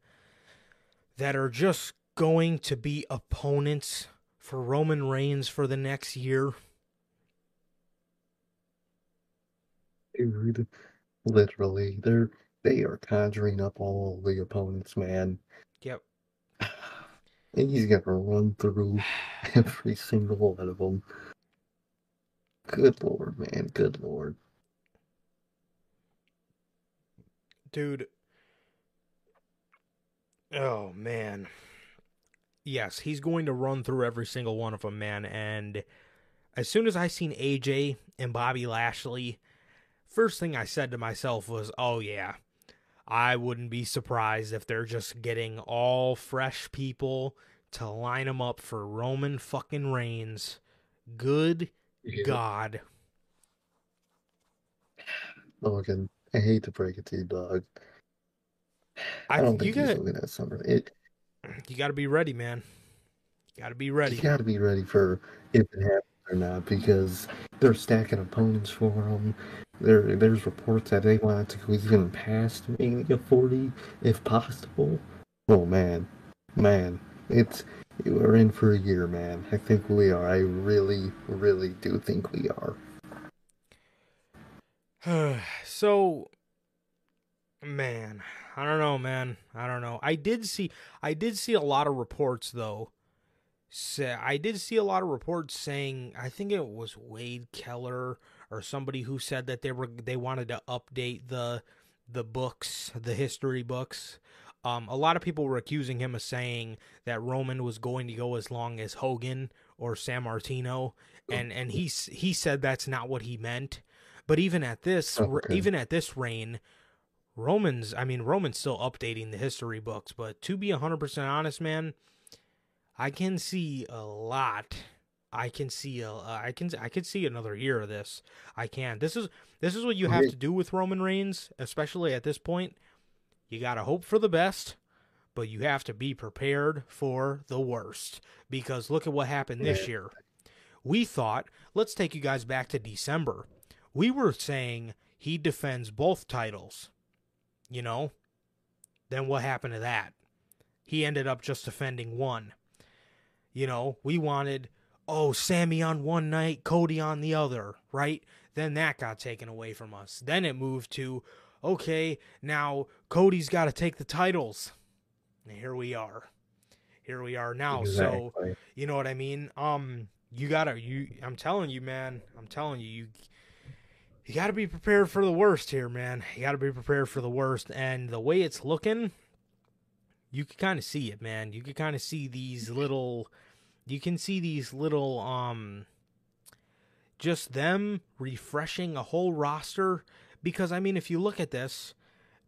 that are just going to be opponents for Roman Reigns for the next year? Dude, literally, they're they are conjuring up all the opponents, man. Yep. And he's gonna run through [laughs] every single one of them. Good lord, man. Good lord. Dude. Oh man. Yes, he's going to run through every single one of them, man. And as soon as I seen AJ and Bobby Lashley, first thing I said to myself was, "Oh yeah, I wouldn't be surprised if they're just getting all fresh people to line them up for Roman fucking Reigns." Good God. Logan, I hate to break it to you, dog. I, I, don't you think he's got looking at summer. It you got to be ready, man. You got to be ready. you got to be ready for if it happens or not because they're stacking opponents for him. There, there's reports that they want to go even past Mania 40 if possible. Oh man, man, it's we're in for a year, man. I think we are. I really, really do think we are. [sighs] so man i don't know man i don't know i did see i did see a lot of reports though say i did see a lot of reports saying i think it was wade keller or somebody who said that they were they wanted to update the the books the history books um, a lot of people were accusing him of saying that Roman was going to go as long as Hogan or Sammartino, and and he he said that's not what he meant. But even at this, Oh, okay. even at this reign, Roman's, I mean, Roman's still updating the history books. But to be 100% honest, man, I can see a lot. I can see a, uh, I can, I can see another year of this. I can. This is, this is what you have to do with Roman Reigns, especially at this point. You got to hope for the best, but you have to be prepared for the worst. Because look at what happened this year. We thought, let's take you guys back to December. We were saying he defends both titles. You know? Then what happened to that? He ended up just defending one. You know, we wanted, oh, Sami on one night, Cody on the other, right? Then that got taken away from us. Then it moved to, okay, now Cody's got to take the titles. And here we are. Here we are now. So, you know what I mean? Um, you gotta you. I'm telling you, man. I'm telling you, you you gotta be prepared for the worst here, man. You gotta be prepared for the worst. And the way it's looking, you can kind of see it, man. You can kind of see these little. You can see these little um. Just them refreshing a whole roster because I mean, if you look at this,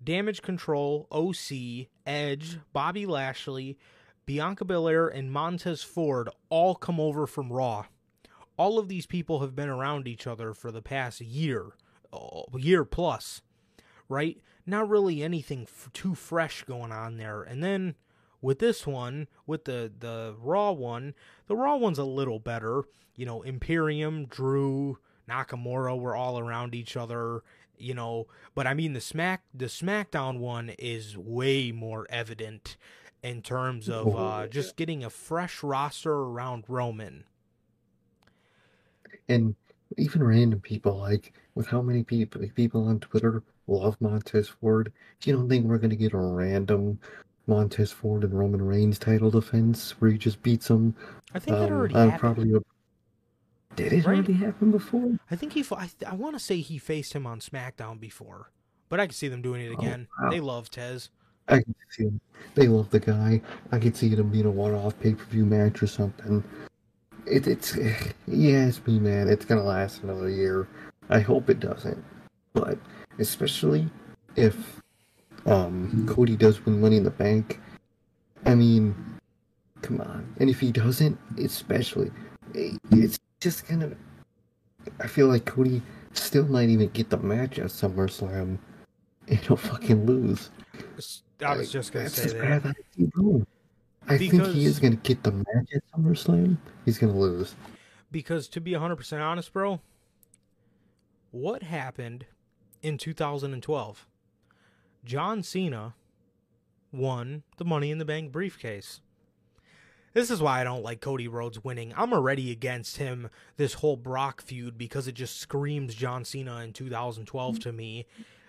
Damage Control, OC, Edge, Bobby Lashley, Bianca Belair, and Montez Ford all come over from Raw. All of these people have been around each other for the past year, oh, year plus, right? Not really anything f- too fresh going on there. And then with this one, with the the Raw one, the Raw one's a little better. You know, Imperium, Drew, Nakamura were all around each other, you know. But I mean, the Smack the SmackDown one is way more evident in terms of uh, just getting a fresh roster around Roman. And even random people, like with how many people people on Twitter love Montez Ford, you don't think we're gonna get a random Montez Ford and Roman Reigns title defense where he just beats him? I think that um, already uh, happened. probably. A, did it Right? already happen before? I think he. I, I want to say he faced him on SmackDown before, but I can see them doing it Oh, again. wow. They love Tez. I can see him. They love the guy. I could see them being a one-off pay-per-view match or something. It, it's yeah, it's me, man. It's gonna last another year. I hope it doesn't, but especially if um Cody does win Money in the Bank. I mean, come on. And if he doesn't, especially, it's just gonna. I feel like Cody still might even get the match at SummerSlam, and he'll fucking lose. I was Like, just gonna say that. idea, bro. I think he is gonna get the match at SummerSlam. He's gonna lose. Because to be 100% honest, bro, what happened in 2012? John Cena won the Money in the Bank briefcase. This is why I don't like Cody Rhodes winning. I'm already against him this whole Brock feud because it just screams John Cena in 2012 to me.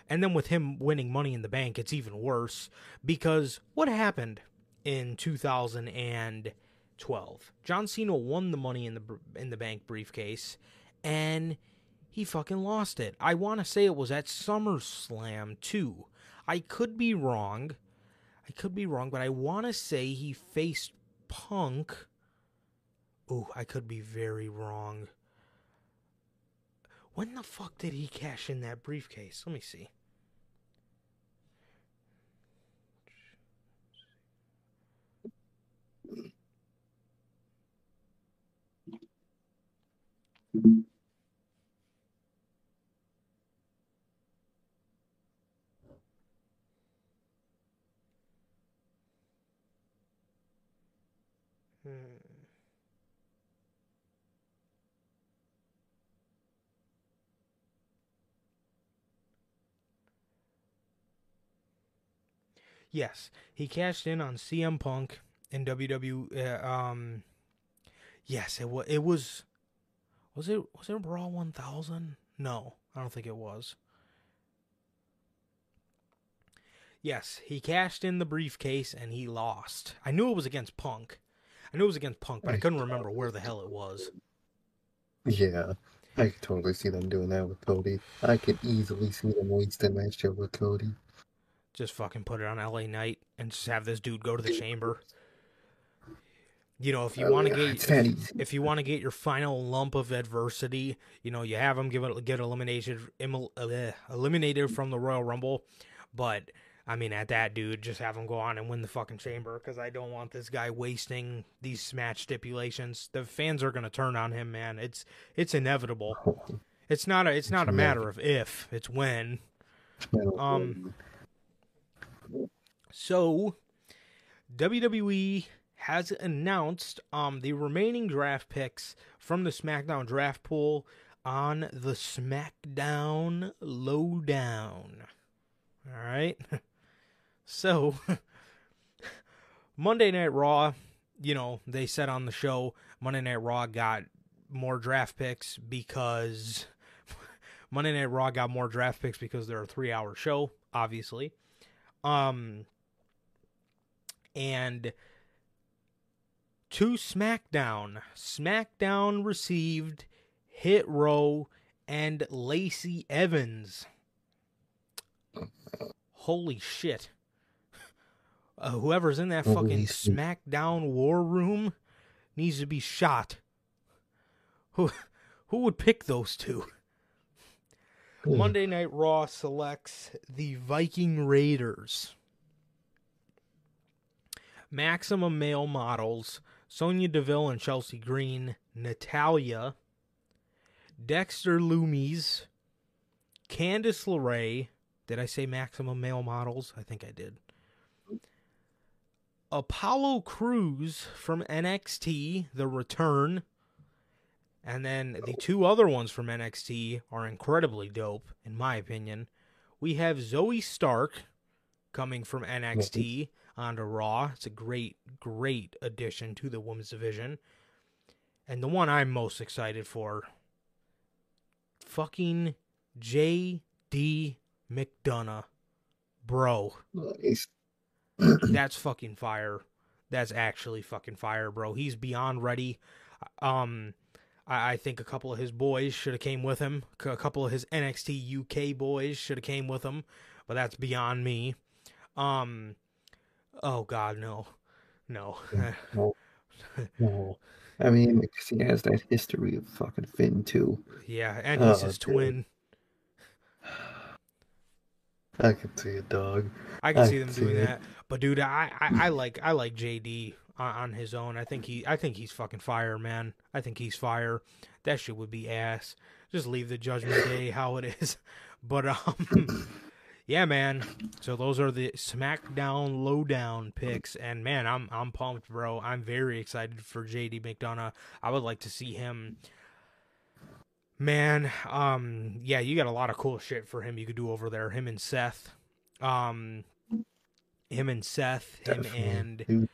And then with him winning Money in the Bank, it's even worse because what happened in 2012? John Cena won the Money in the in the Bank briefcase and he fucking lost it. I want to say it was at SummerSlam too. I could be wrong. I could be wrong, but I want to say he faced Punk. Ooh, I could be very wrong. When the fuck did he cash in that briefcase? Let me see. Hmm. Yes, he cashed in on CM Punk in WWE. Uh, um, yes, it was. It was. Was it? Was it Raw 1000? No, I don't think it was. Yes, he cashed in the briefcase and he lost. I knew it was against Punk. I knew it was against Punk, but I couldn't remember where the hell it was. Yeah, I could totally see them doing that with Cody. I could easily see them wasting that shit with Cody. Just fucking put it on LA Knight and just have this dude go to the chamber. You know, if you Oh, want to yeah, get easy. if you want to get your final lump of adversity, you know, you have him give it get eliminated uh, eliminated from the Royal Rumble, but I mean, at that dude, just have him go on and win the fucking chamber because I don't want this guy wasting these match stipulations. The fans are gonna turn on him, man. It's it's inevitable. [laughs] It's not a it's not a matter of if, it's when. Um, So, WWE has announced um the remaining draft picks from the SmackDown draft pool on the SmackDown Lowdown. All right. [laughs] So, [laughs] Monday Night Raw, you know, they said on the show Monday Night Raw got more draft picks because [laughs] Monday Night Raw got more draft picks because they're a 3-hour show, obviously. Um and to SmackDown, SmackDown received Hit Row and Lacey Evans. Holy shit. Uh, whoever's in that fucking. SmackDown war room needs to be shot. Who who would pick those two? Monday Night Raw selects the Viking Raiders. Maximum male models Sonya Deville and Chelsea Green, Natalya, Dexter Lumis, Candice LeRae. Did I say maximum male models? I think I did. Apollo Crews from NXT, The Return, And then the two other ones from NXT are incredibly dope, in my opinion. We have Zoey Stark coming from NXT onto Raw. It's a great, great addition to the women's division. And the one I'm most excited for fucking J.D. McDonagh. Bro, Nice. That's fucking fire. That's actually fucking fire, bro. He's beyond ready. Um, I, I think a couple of his boys should have came with him. A couple of his NXT UK boys should have came with him, but that's beyond me. Um, oh God, no, no. [laughs] No. no. I mean, because he has that history of fucking Finn too. yeah, and he's Oh, his dude. twin. I can see a dog. I can I see them see doing it. that. But dude, I, I, I like I like JD on, on his own. I think he I think he's fucking fire, man. I think he's fire. That shit would be ass. Just leave the judgment [laughs] day how it is. [laughs] But um yeah, man. So those are the SmackDown lowdown picks and man, I'm I'm pumped, bro. I'm very excited for JD McDonagh. I would like to see him Man, um yeah, you got a lot of cool shit for him you could do over there. Him and Seth. Um him and Seth, him Definitely. and Dude,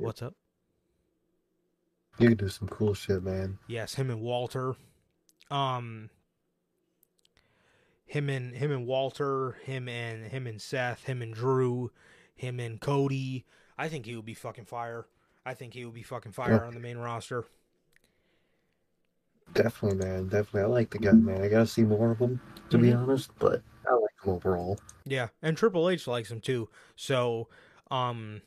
what's up? you can do some cool shit, man. Yes, him and Walter. Um him and him and Walter, him and him and Seth, him and Drew, him and Cody. I think he would be fucking fire. I think he would be fucking fire Yeah. on the main roster. Definitely, man. Definitely. I like the guy, man. I gotta see more of him, to be Mhm. honest, but I like him overall. Yeah, and Triple H likes him too. So, um,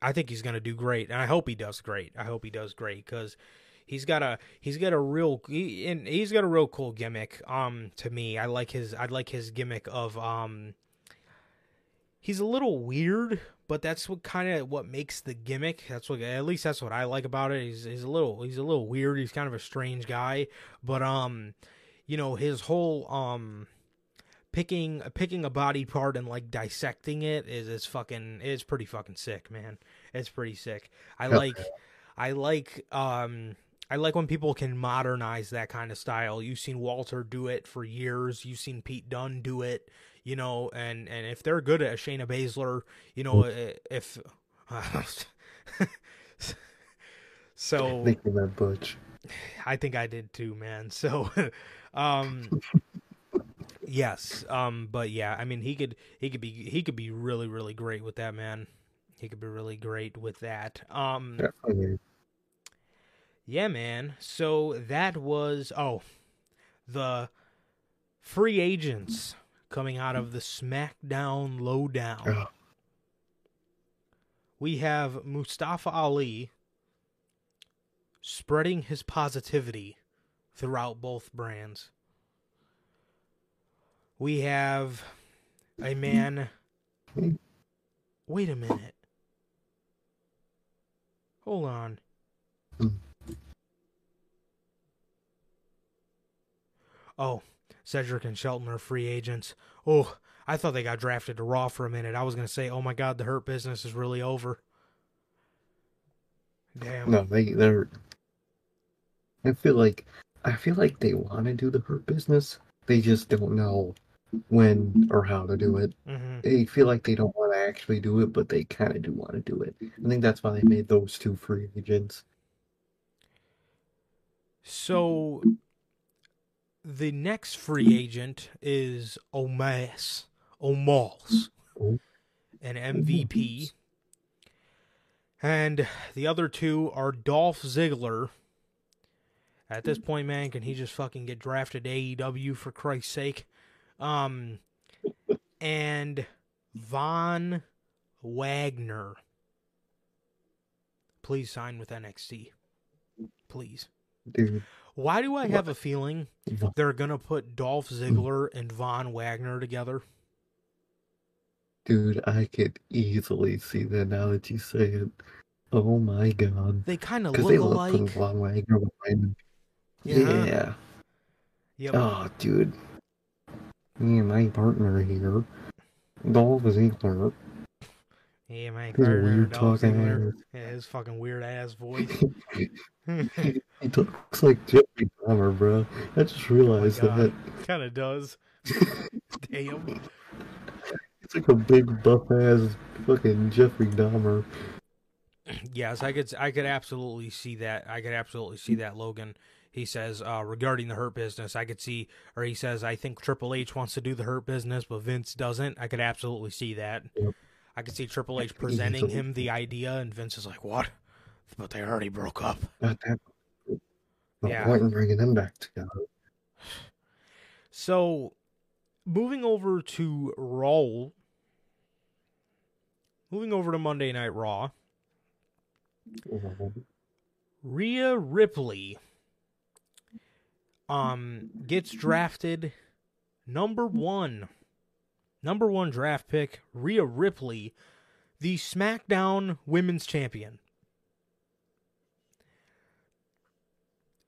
I think he's gonna do great, and I hope he does great. I hope he does great because he's got a he's got a real he, and he's got a real cool gimmick. Um, to me, I like his I like his gimmick of um. He's a little weird, but that's what kind of what makes the gimmick. That's what at least that's what I like about it. He's he's a little he's a little weird. He's kind of a strange guy, but um, you know his whole um picking picking a body part and like dissecting it is is fucking is pretty fucking sick, man. It's pretty sick. I like I like um I like when people can modernize that kind of style. You've seen Walter do it for years. You've seen Pete Dunne do it, you know, and and if they're good at Shayna Baszler, you know, i- if [laughs] so Thank you, man, Butch. I think I did too, man. [laughs] So, um, yes, um, but yeah, I mean, he could, he could be, he could be really, really great with that, man. He could be really great with that. Um, Definitely. Yeah, man. So that was oh, the free agents coming out of the SmackDown Lowdown. Oh, we have Mustafa Ali spreading his positivity throughout both brands. We have a man. Wait a minute. Hold on. Hmm. Oh, Cedric and Shelton are free agents. Oh, I thought they got drafted to Raw for a minute. I was going to say, oh my God, the Hurt business is really over. Damn. no, they they're. I feel like I feel like they want to do the hurt business. They just don't know when or how to do it. hmm They feel like they don't want to actually do it, but they kind of do want to do it. I think that's why they made those two free agents. So the next free agent is Omos. Oh. An MVP. And the other two are Dolph Ziggler. At this point, man, can he just fucking get drafted AEW for Christ's sake? Um and Von Wagner. Please sign with NXT. Please. Dude, Why do I have a feeling they're gonna put Dolph Ziggler and Von Wagner together? dude, I could easily see that now that you say it. Oh my god. They kind of look they alike. Von Wagner behind. Yeah. Yeah. Yep. Oh, dude. Me and my partner here, Dolph Ziggler. Yeah, man. His weird talking ass. Yeah, his fucking weird ass voice. [laughs] [laughs] He looks like Jeffrey Dahmer, bro. I just realized God. that. kind of does. [laughs] Damn. It's like a big buff ass fucking Jeffrey Dahmer. Yes, I could. I could absolutely see that. I could absolutely see that. Logan. He says uh, regarding the hurt business, I could see, or he says, I think Triple H wants to do the hurt business, but Vince doesn't. I could absolutely see that. Yep. I could see Triple H presenting him the idea, and Vince is like, "What? But they already broke up." Not that. No Yeah. point in bringing them back together. So, moving over to Raw, moving over to Monday Night Raw, Rhea Ripley um gets drafted number 1. Number 1 draft pick, Rhea Ripley, the SmackDown Women's Champion.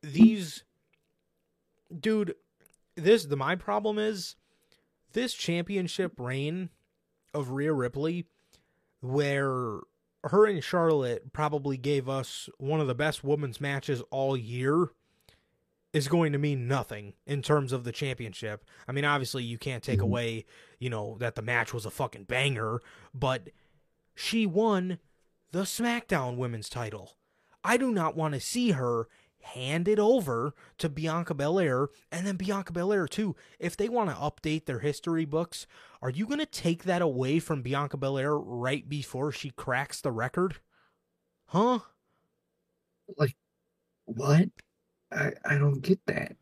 These dude, this the my problem is this championship reign of Rhea Ripley where her and Charlotte probably gave us one of the best women's matches all year is going to mean nothing in terms of the championship. I mean, obviously you can't take Mhm. away, you know, that the match was a fucking banger, but she won the SmackDown women's title. I do not want to see her hand it over to Bianca Belair and then Bianca Belair too. If they want to update their history books, are you going to take that away from Bianca Belair right before she cracks the record? Huh? Like what? I, I don't get that.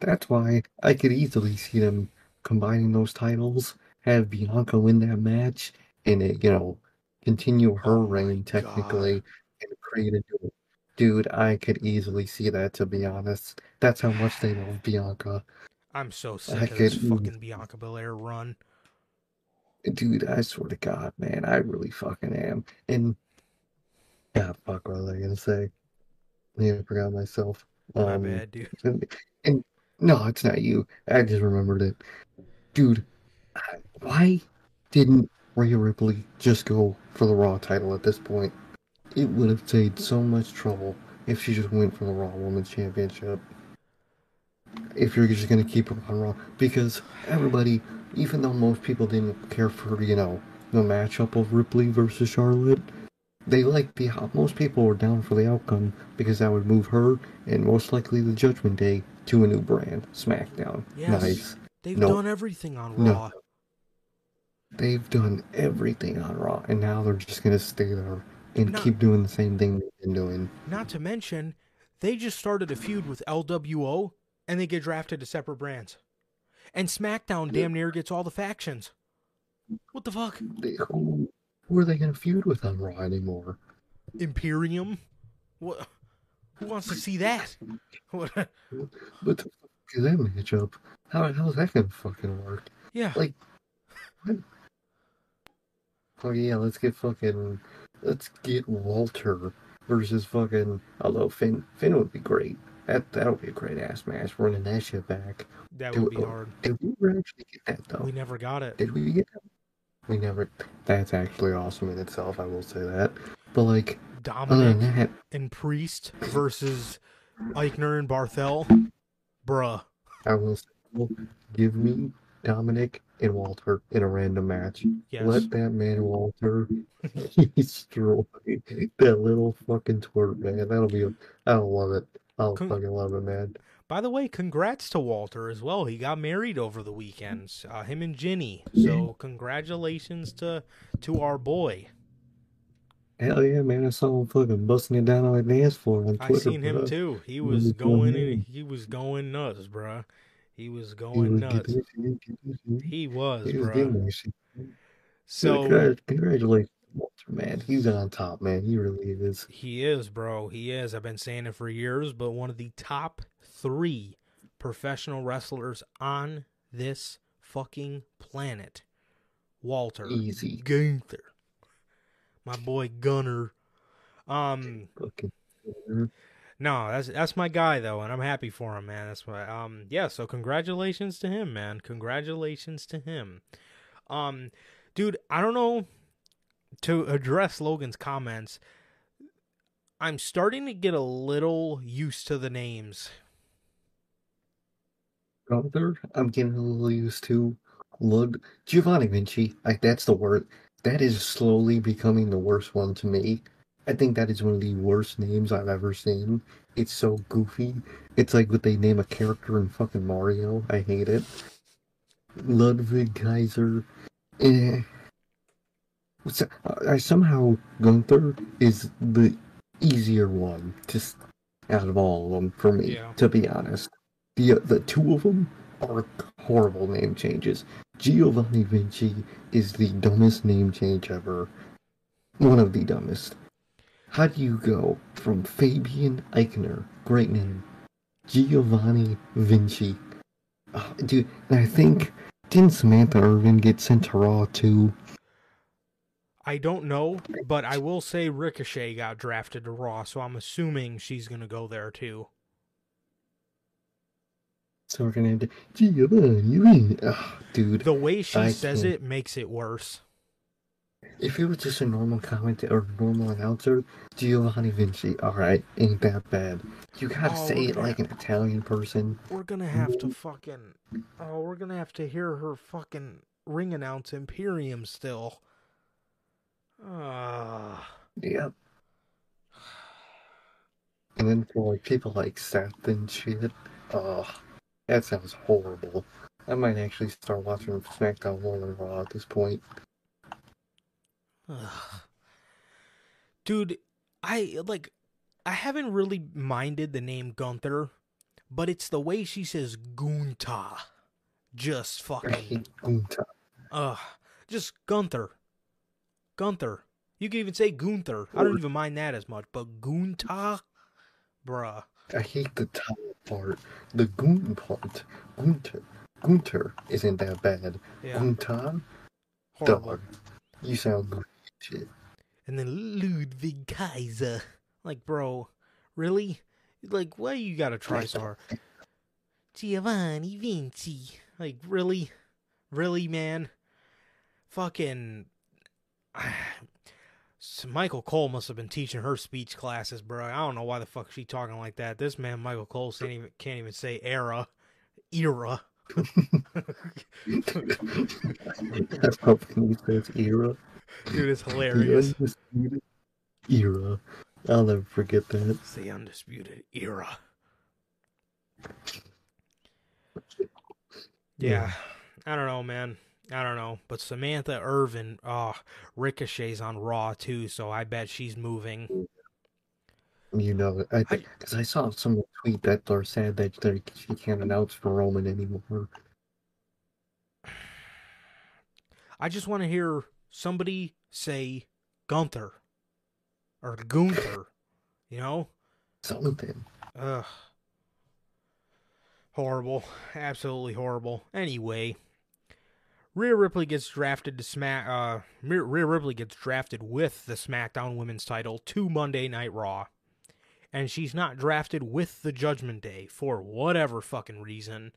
That's why I could easily see them combining those titles, have Bianca win that match, and it, you know, continue her Oh reign technically and create a new. Dude, I could easily see that to be honest. That's how much they love Bianca. I'm so sick I of this could- fucking Bianca Belair run. Dude, I swear to God, man, I really fucking am. And yeah, fuck, what was I gonna say? Yeah, I forgot myself. My Um, bad, dude. [laughs] And, and no, it's not you. I just remembered it. Dude, why didn't Rhea Ripley just go for the Raw title at this point? It would have saved so much trouble if she just went for the Raw Women's Championship. If you're just going to keep her on Raw. Because everybody, even though most people didn't care for, you know, the matchup of Ripley versus Charlotte, they liked the most people were down for the outcome because that would move her and most likely the Judgment Day to a new brand, SmackDown. Yes. Nice. They've no. done everything on Raw. No. They've done everything on Raw, and now they're just gonna stay there and No. keep doing the same thing they've been doing. Not to mention, they just started a feud with LWO and they get drafted to separate brands. And SmackDown damn near gets all the factions. What the fuck? They, who, who are they gonna feud with on Raw anymore? Imperium? What? Who wants to see that? [laughs] What? What the fuck is that matchup? How how's that gonna fucking work? Yeah. Like, Oh yeah, let's get fucking, let's get Walter versus fucking. Although Finn, Finn would be great. That that would be a great ass match. Running that shit back. That would be it. hard. Did we ever actually get that though? We never got it. Did we get that? We never. That's actually awesome in itself. I will say that. But like, Dominik that, and Priest versus Aichner and Barthel. Bruh. I will say, give me Dominik and Walter in a random match. Yes. Let that man Walter [laughs] destroy that little fucking twerp, man. That'll be. I'll love it. I'll Con- fucking love it, man. By the way, congrats to Walter as well. He got married over the weekends. Uh, him and Ginny. So congratulations to to our boy. Hell yeah, man! I saw him fucking busting it down on the dance floor on Twitter. I seen him bro. too. He He was was going going in, he was going nuts, bruh. He was He going was nuts. getting it, he was getting it. He was, He was bruh. So, So congratulations, Walter, man. He's on top, man. He really is. he is, bro. He is. I've been saying it for years, but one of the top three professional wrestlers on this fucking planet. Walter Easy. Gunther. My boy Gunner. Um Fucking. No, that's that's my guy though, and I'm happy for him, man. That's why. Um, yeah. So congratulations to him, man. Congratulations to him. Um, dude, I don't know. to address Logan's comments, I'm starting to get a little used to the names. Gunther, I'm getting a little used to. Lud Giovanni Vinci, like that's the word. That is slowly becoming the worst one to me. I think that is one of the worst names I've ever seen. It's so goofy. It's like what they name a character in fucking Mario. I hate it. Ludwig Kaiser. Eh. What's that? I somehow Gunther is the easier one, just out of all of them for me. Yeah. To be honest, the uh, the two of them are horrible name changes. Giovanni Vinci is the dumbest name change ever. One of the dumbest. How do you go from Fabian Aichner, great name, Giovanni Vinci? Oh, dude, and I think didn't Samantha Irvin get sent to Raw too? I don't know, but I will say Ricochet got drafted to Raw, so I'm assuming she's gonna go there too. So we're gonna have to Giovanni Oh, dude, The way she I says can't- it makes it worse. if it was just a normal commentator or normal announcer, Giovanni Vinci, alright, ain't that bad. You gotta Oh, say it like an Italian person. We're gonna have to fucking oh, we're gonna have to hear her fucking ring announce Imperium still. Ah. Yep. And then for like people like Seth and shit, oh, that sounds horrible. I might actually start watching SmackDown more Raw at this point. Ugh. Dude, I like I haven't really minded the name Gunther, but it's the way she says Gunta. Just I fucking hate Gunta. ugh. Just Gunther. Gunther. You can even say Gunther. I don't even mind that as much, but Gunta? Bruh. I hate the top part. The Gun part. Gunter. Gunter isn't that bad. Yeah. Dog. You sound good shit. And then Ludwig Kaiser. Like, bro, really? Like, why you gotta try so? Giovanni Vinci. Like, really? Really, man? Fucking. [sighs] Michael Cole must have been teaching her speech classes, bro. I don't know why the fuck she talking like that. This man, Michael Cole, can't even, can't even say era. Era. That's probably his era. Dude, it's The hilarious. undisputed era. I'll never forget that. It's the undisputed era. Yeah, I don't know, man. I don't know, but Samantha Irvin, oh, Ricochet's on Raw too, so I bet she's moving. You know, I because I, saw someone tweet that they're sad that they, she can't announce for Roman anymore. [sighs] I just want to hear somebody say Gunther or Gunther, you know? Something. Ugh. Horrible. Absolutely horrible. Anyway, Rhea Ripley gets drafted to Smack. Uh, Rhea Ripley gets drafted with the SmackDown Women's title to Monday Night Raw, and she's not drafted with the Judgment Day for whatever fucking reason.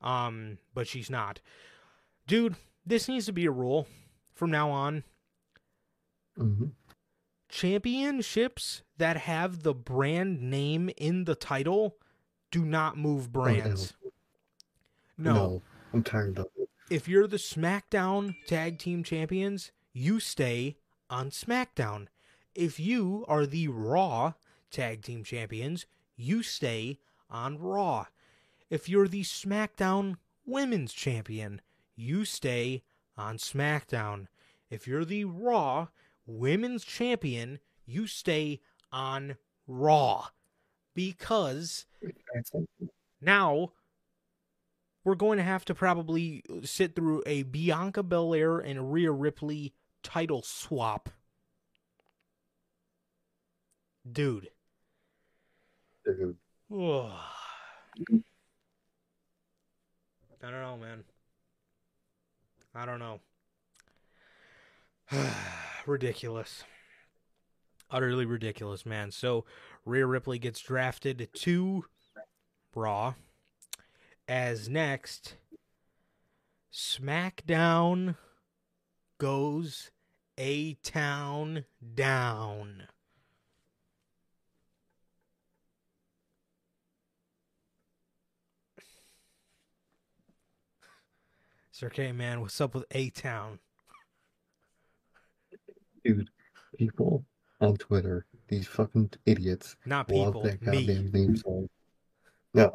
Um, but she's not. Dude, this needs to be a rule from now on. hmm Championships that have the brand name in the title do not move brands. no I'm tired of. If you're the SmackDown Tag Team Champions, you stay on SmackDown. If you are the Raw Tag Team Champions, you stay on Raw. If you're the SmackDown Women's Champion, you stay on SmackDown. If you're the Raw Women's Champion, you stay on Raw. Because now we're going to have to probably sit through a Bianca Belair and Rhea Ripley title swap. Dude. Dude, Ugh. [sighs] I don't know, man. I don't know. [sighs] ridiculous. Utterly ridiculous, man. So Rhea Ripley gets drafted to Raw. As next, SmackDown goes A Town down. Sir K, man, what's up with A Town? Dude, people on Twitter, these fucking idiots, Not love people, that me. goddamn theme song. No,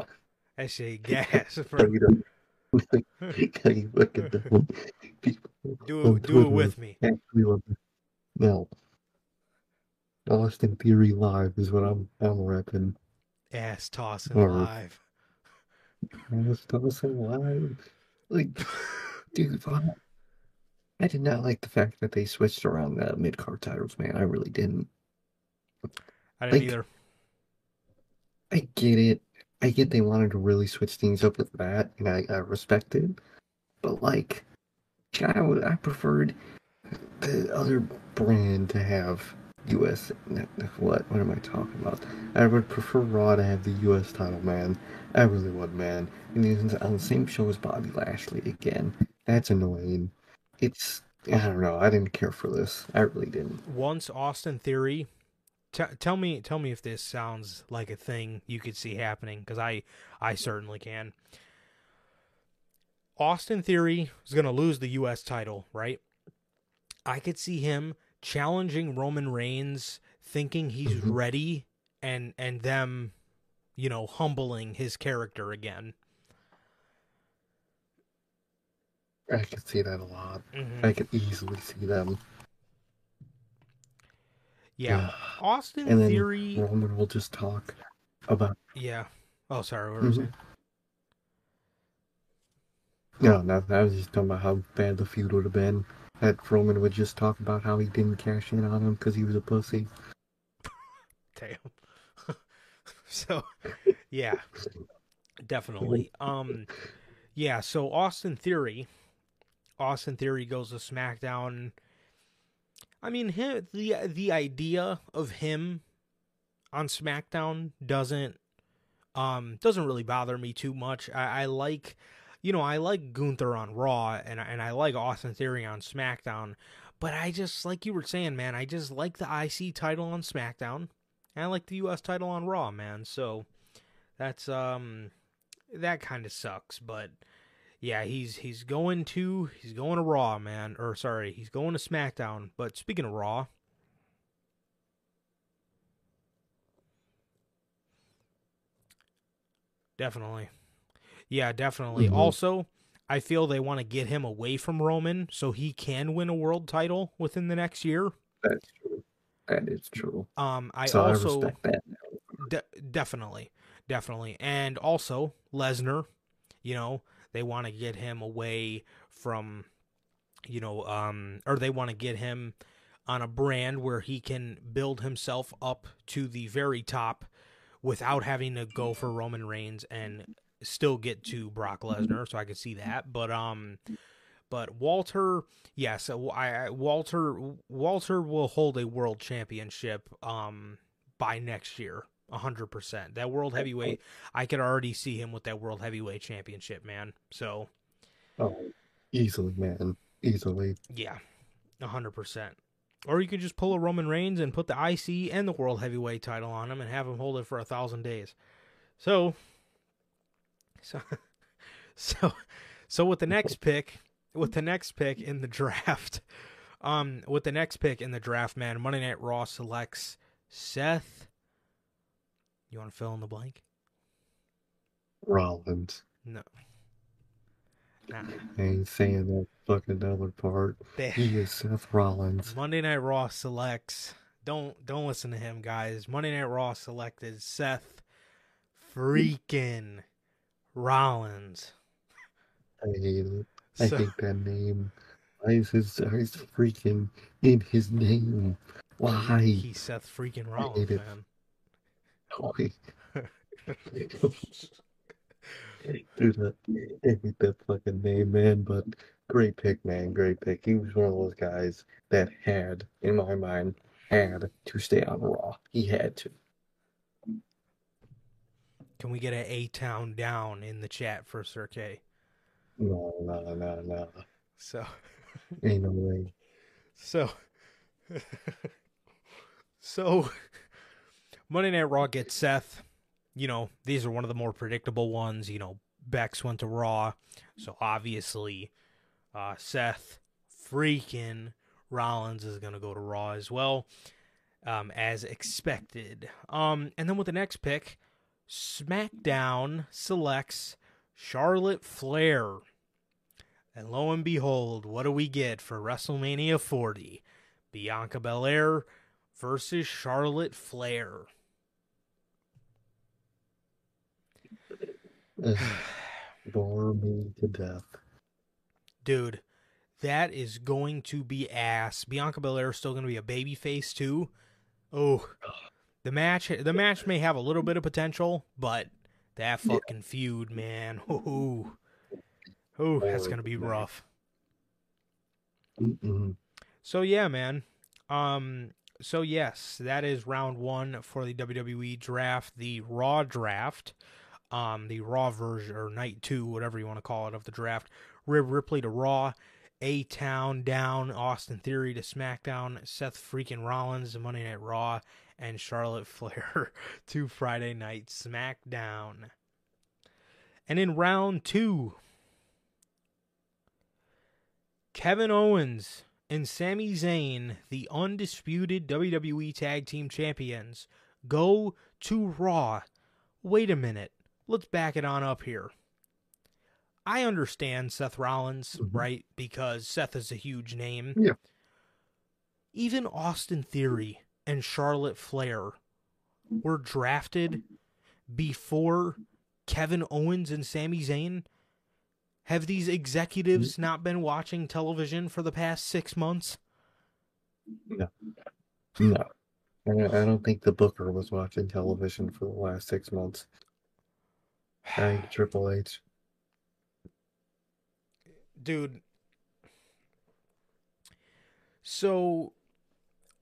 That shit [laughs] gas, no, bro. you don't. No, you fucking don't. People Do it, do it with me. actually. No. Austin Theory Live is what I'm I'm repping. Ass tossing Or- live. It's Dawson Live. Like, dude, I, I did not like the fact that they switched around the mid card titles, man. I really didn't. I didn't like- either. I get it. I get they wanted to really switch things up with that, and I, I respect it. But like, I would I preferred the other brand to have U.S. What? What am I talking about? I would prefer Raw to have the U.S. title, man. I really would, man. And he's on the same show as Bobby Lashley again. That's annoying. It's I don't know. I didn't care for this. I really didn't. Once Austin Theory, t- tell me, tell me if this sounds like a thing you could see happening because I, I certainly can. Austin Theory is going to lose the U.S. title, right? I could see him challenging Roman Reigns, thinking he's Mhm. ready, and and them, you know, humbling his character again. I could see that a lot. Mhm. I could easily see them. Yeah, Austin And Theory. Roman will just talk about Yeah. Oh, sorry. What you Mhm. saying? no, no. I was just talking about how bad the feud would have been. That Roman would just talk about how he didn't cash in on him because he was a pussy. [laughs] Damn. [laughs] so, yeah, definitely. [laughs] Um, yeah. So Austin Theory, Austin Theory goes to SmackDown. I mean, him, the the idea of him on SmackDown doesn't um doesn't really bother me too much. I, I like, you know, I like Gunther on Raw, and and I like Austin Theory on SmackDown. But I just like you were saying, man. I just like the IC title on SmackDown. And I like the US title on Raw, man. So that's um that kind of sucks, but yeah, he's he's going to he's going to Raw, man. Or sorry, he's going to SmackDown. But speaking of Raw, definitely. Yeah, definitely. Mhm. Also, I feel they want to get him away from Roman so he can win a world title within the next year. That's true. That is true. Um I so also I respect that. De- definitely, definitely, and also Lesnar. You know, they want to get him away from, you know, um, or they want to get him on a brand where he can build himself up to the very top without having to go for Roman Reigns and still get to Brock Lesnar. So I can see that, but um. But Walter, yes, I, I Walter Walter will hold a world championship um by next year. Hundred percent. That world heavyweight, I could already see him with that world heavyweight championship, man. So Oh, easily, man. Easily. yeah, hundred percent. Or you could just pull a Roman Reigns and put the IC and the world heavyweight title on him and have him hold it for a thousand days. So, so, [laughs] so, so with the next pick, with the next pick in the [laughs] draft, um, with the next pick in the draft, man, Monday Night Raw selects Seth. You want to fill in the blank? Rollins. No. Nah. I ain't saying that fucking other part. They- He is Seth Rollins. Monday Night Raw selects. Don't don't listen to him, guys. Monday Night Raw selected Seth freaking Rollins. I hate it. I So, hate that name. Why is his eyes freaking in his name? Why? he's Seth freaking Rollins, man. Why? Dude, I I hate that fucking name, man. But great pick, man. Great pick. He was one of those guys that had, in my mind, had to stay on Raw. He had to. Can we get an A Town down in the chat for Sir K? No, no, no, no. So Ain't no way. [laughs] so [laughs] so Monday Night Raw gets Seth. You know, these are one of the more predictable ones. You know, Bex went to Raw, so obviously uh, Seth freaking Rollins is going to go to Raw as well, um, as expected. Um, and then with the next pick, SmackDown selects Charlotte Flair. And lo and behold, what do we get for WrestleMania 40? Bianca Belair versus Charlotte Flair. [sighs] Bore me to death. Dude, that is going to be ass. Bianca Belair is still going to be a baby face too. Oh, the match the match may have a little bit of potential, but that fucking feud, man. Ooh. Ooh, that's going to be rough. Mm-mm. So yeah, man. Um so yes, that is round 1 for the WWE draft, the Raw draft. Um the Raw version or night 2, whatever you want to call it of the draft. Rib Ripley to Raw, A Town down, Austin Theory to SmackDown, Seth freaking Rollins to Monday Night Raw, and Charlotte [laughs] Flair to Friday Night SmackDown. And in round 2, Kevin Owens and Sami Zayn, the undisputed WWE Tag Team Champions, go to Raw. Wait a minute. Let's back it on up here. I understand Seth Rollins, Mhm. right? Because Seth is a huge name. Yeah. Even Austin Theory and Charlotte Flair were drafted before Kevin Owens and Sami Zayn. Have these executives not been watching television for the past six months? No. Don't I don't think the Booker was watching television for the last six months. Think Triple H. Dude. So,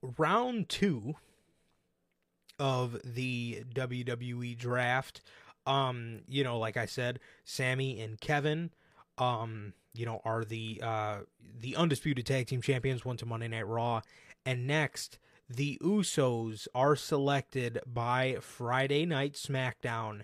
round two of the WWE draft, um, you know, like I said, Sami and Kevin, um, you know, are the uh the undisputed tag team champions, went to Monday Night Raw. And next, the Usos are selected by Friday Night SmackDown.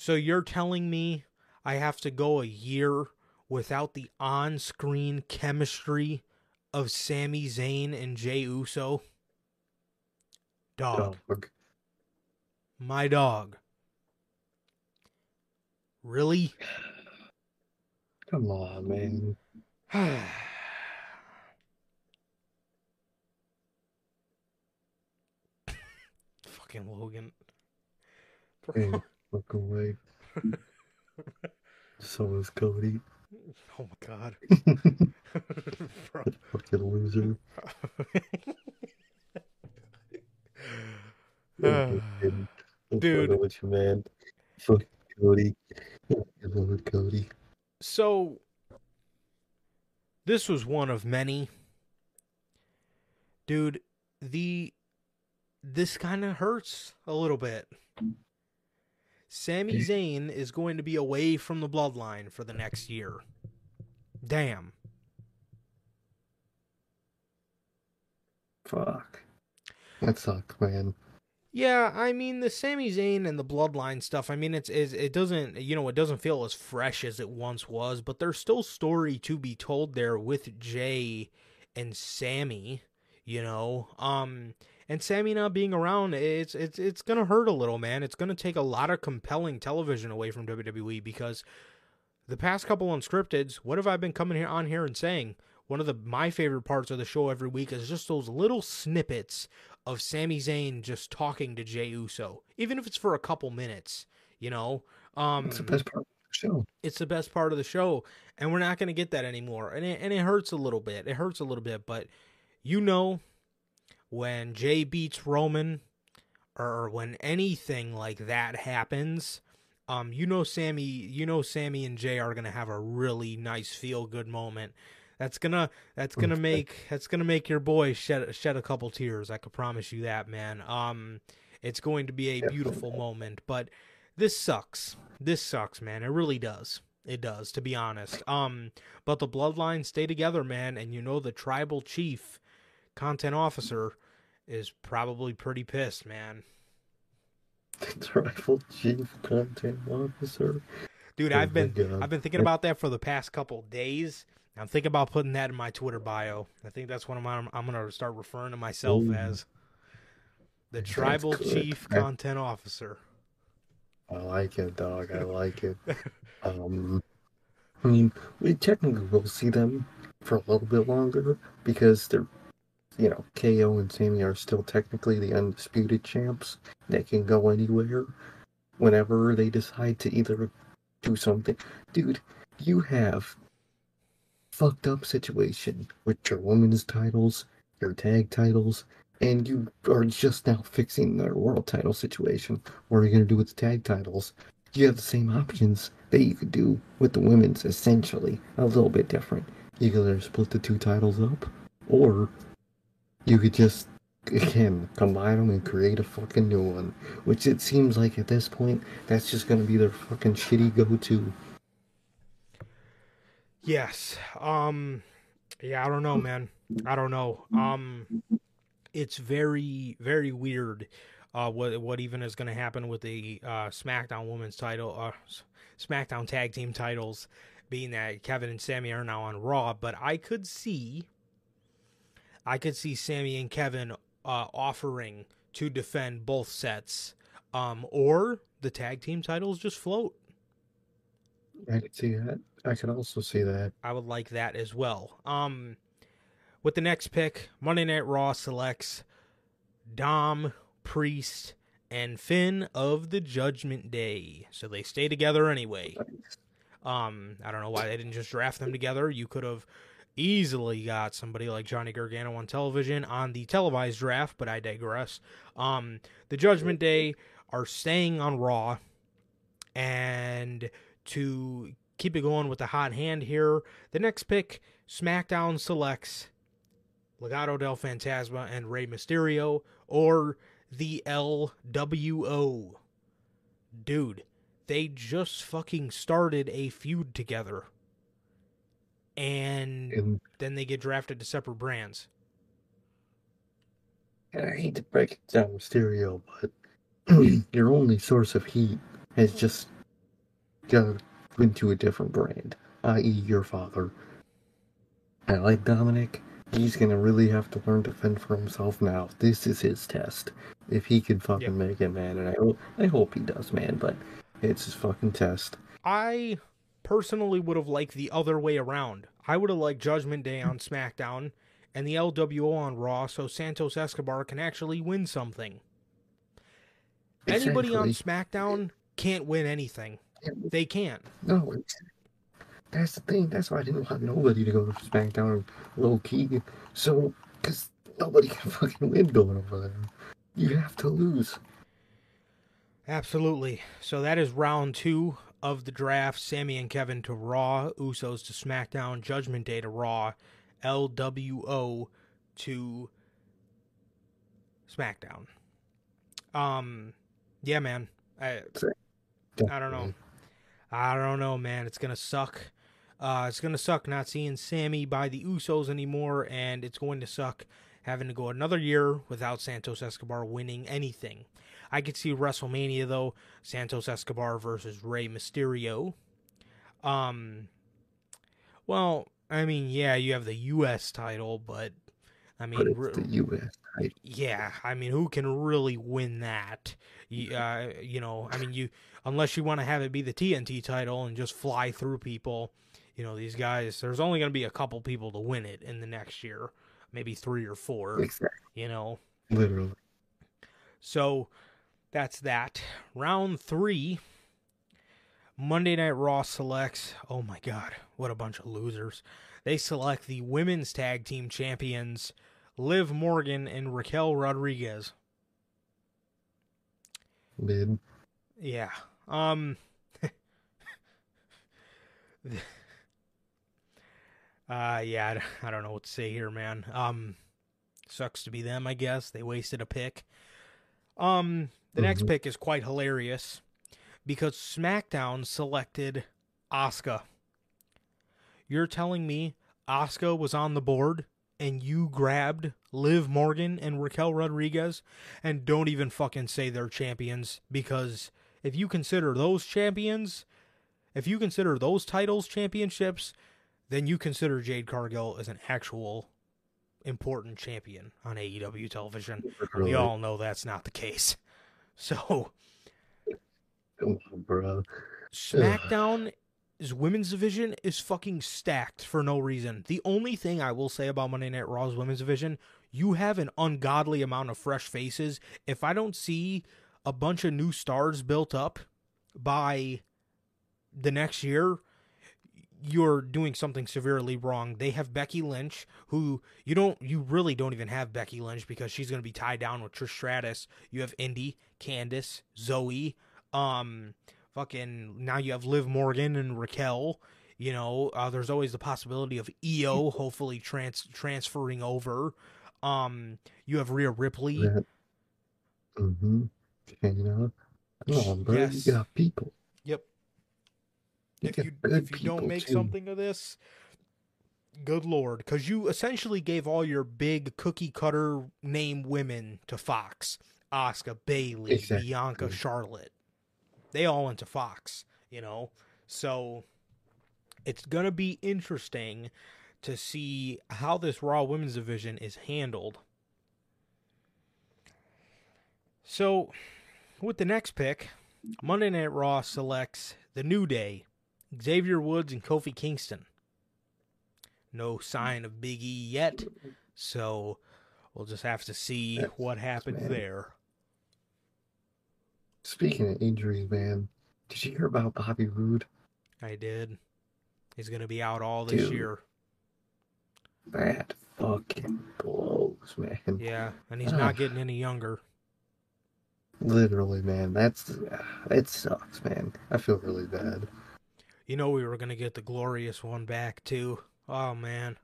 So you're telling me I have to go a year without the on-screen chemistry of Sami Zayn and Jey Uso? Dog, Dog. my dog. Really? Come on, man. [sighs] Fucking Logan. Hey, look away. [laughs] So is Cody. Oh my god. [laughs] Fucking loser. [laughs] Dude. You man? Fuck Cody. Hello, Cody. So this was one of many. Dude, the this kind of hurts a little bit. Sami Zayn is going to be away from the bloodline for the next year. Damn. Fuck. That sucks, man. Yeah, I mean the Sami Zayn and the bloodline stuff. I mean it's, it's it doesn't you know it doesn't feel as fresh as it once was, but there's still story to be told there with Jey and Sami. You know, um, and Sami not being around, it's it's it's gonna hurt a little, man. It's gonna take a lot of compelling television away from WWE because the past couple unscripteds, what have I been coming here on here and saying? One of the my favorite parts of the show every week is just those little snippets of Sami Zayn just talking to Jey Uso, even if it's for a couple minutes. You know, um, That's the best part of the show. it's the best part of the show, and we're not going to get that anymore. And it, and it hurts a little bit. It hurts a little bit, but you know, when Jey beats Roman, or when anything like that happens, um, you know, Sami, you know, Sami and Jey are going to have a really nice feel good moment. That's gonna that's gonna make that's gonna make your boy shed shed a couple tears. I could promise you that, man. Um, it's going to be a beautiful moment, but this sucks. This sucks, man. It really does. It does, to be honest. Um, but the bloodlines stay together, man, and you know the tribal chief content officer is probably pretty pissed, man. [laughs] Tribal chief content officer. Dude, Oh I've been God. I've been thinking about that for the past couple days. I'm thinking about putting that in my Twitter bio. I think that's what I'm I'm, I'm gonna start referring to myself Ooh. as the tribal chief I- content officer. I like it, dog. I like it. [laughs] Um, I mean, we technically will see them for a little bit longer because they're, you know, KO and Sami are still technically the undisputed champs. They can go anywhere whenever they decide to either do something. Dude, you have fucked up situation with your women's titles, your tag titles, and you are just now fixing their world title situation. What are you going to do with the tag titles? You have the same options that you could do with the women's, essentially. A little bit different. You could either split the two titles up, or you could just, again, combine them and create a fucking new one. Which it seems like at this point, that's just to be their fucking shitty go to. Yes. Um yeah, I don't know, man. I don't know. Um it's very very weird uh what what even is going to happen with the uh SmackDown Women's title uh SmackDown Tag Team titles being that Kevin and Sami are now on Raw, but I could see I could see Sami and Kevin uh offering to defend both sets um or the tag team titles just float. I could see that. I could also see that. I would like that as well. Um, with the next pick, Monday Night Raw selects Dom, Priest, and Finn of the Judgment Day. So they stay together anyway. Um, I don't know why they didn't just draft them together. You could have easily got somebody like Johnny Gargano on television on the televised draft, but I digress. Um, the Judgment Day are staying on Raw, and to keep it going with the hot hand here, the next pick, SmackDown selects Legado del Fantasma and Rey Mysterio, or the LWO. Dude, they just fucking started a feud together. And And, then they get drafted to separate brands. and I hate to break it down, Mysterio, but [clears throat] your only source of heat has just gone into a different brand, i.e., your father. I like Dominik. He's gonna really have to learn to fend for himself now. This is his test. If he can fucking Yeah. make it, man, and I hope I hope he does, man. But it's his fucking test. I personally would have liked the other way around. I would have liked Judgment Day on SmackDown and the LWO on Raw so Santos Escobar can actually win something. Anybody on SmackDown can't win anything. They can't. No, that's the thing. That's why I didn't want nobody to go to SmackDown low key. So, because nobody can [laughs] fucking win going over there. You have to lose. Absolutely. So that is round two of the draft. Sami and Kevin to Raw, Usos to SmackDown, Judgment Day to Raw, LWO to SmackDown. Um, yeah, man. I I don't know. I don't know, man. It's gonna suck. Uh, it's gonna suck not seeing Sami by the Usos anymore, and it's going to suck having to go another year without Santos Escobar winning anything. I could see WrestleMania though, Santos Escobar versus Rey Mysterio. Um, well, I mean, yeah, you have the U.S. title, but I mean, But the U.S. Right? yeah, I mean, who can really win that? You, uh, you know, I mean, you unless you want to have it be the TNT title and just fly through people. You know, these guys. There's only going to be a couple people to win it in the next year, maybe three or four. Exactly. You know, Literally. so that's that. Round three. Monday Night Raw selects. Oh my God, what a bunch of losers! They select the women's tag team champions, Liv Morgan and Raquel Rodriguez. Mid. Yeah. Um. [laughs] uh yeah, I don't know what to say here, man. Um, sucks to be them, I guess. They wasted a pick. Um, the next Mhm. pick is quite hilarious because SmackDown selected Asuka. You're telling me Asuka was on the board and you grabbed Liv Morgan and Raquel Rodriguez and don't even fucking say they're champions because if you consider those champions, if you consider those titles championships, then you consider Jade Cargill as an actual important champion on AEW television. We all know that's not the case. So, on, bro. SmackDown is women's division is fucking stacked for no reason. The only thing I will say about Monday Night Raw's women's division, you have an ungodly amount of fresh faces. If I don't see a bunch of new stars built up by the next year, you're doing something severely wrong. They have Becky Lynch, who you don't, you really don't even have Becky Lynch because she's going to be tied down with Trish Stratus. You have Indi, Candice, Zoey, um, fucking now you have Liv Morgan and Raquel. You know, uh, there's always the possibility of Iyo hopefully trans transferring over. Um, you have Rhea Ripley. Yeah. Mm-hmm. You know, on, bro. Yes. You got people. If you if you don't make too. something of this, good lord, because you essentially gave all your big cookie cutter name women to Fox: Asuka, Bayley, Exactly. Bianca, Charlotte. They all went to Fox, you know. So it's gonna be interesting to see how this Raw Women's Division is handled. So, with the next pick, Monday Night Raw selects The New Day, Xavier Woods, and Kofi Kingston. No sign of Big E yet, so we'll just have to see That's- what happens man. there. Speaking of injuries, man, did you hear about Bobby Roode? I did. He's going to be out all this Dude. year. That fucking blows, man. Yeah, and he's Ah. not getting any younger. Literally, man. That's it sucks, man. I feel really bad. You know we were going to get the glorious one back too. Oh man.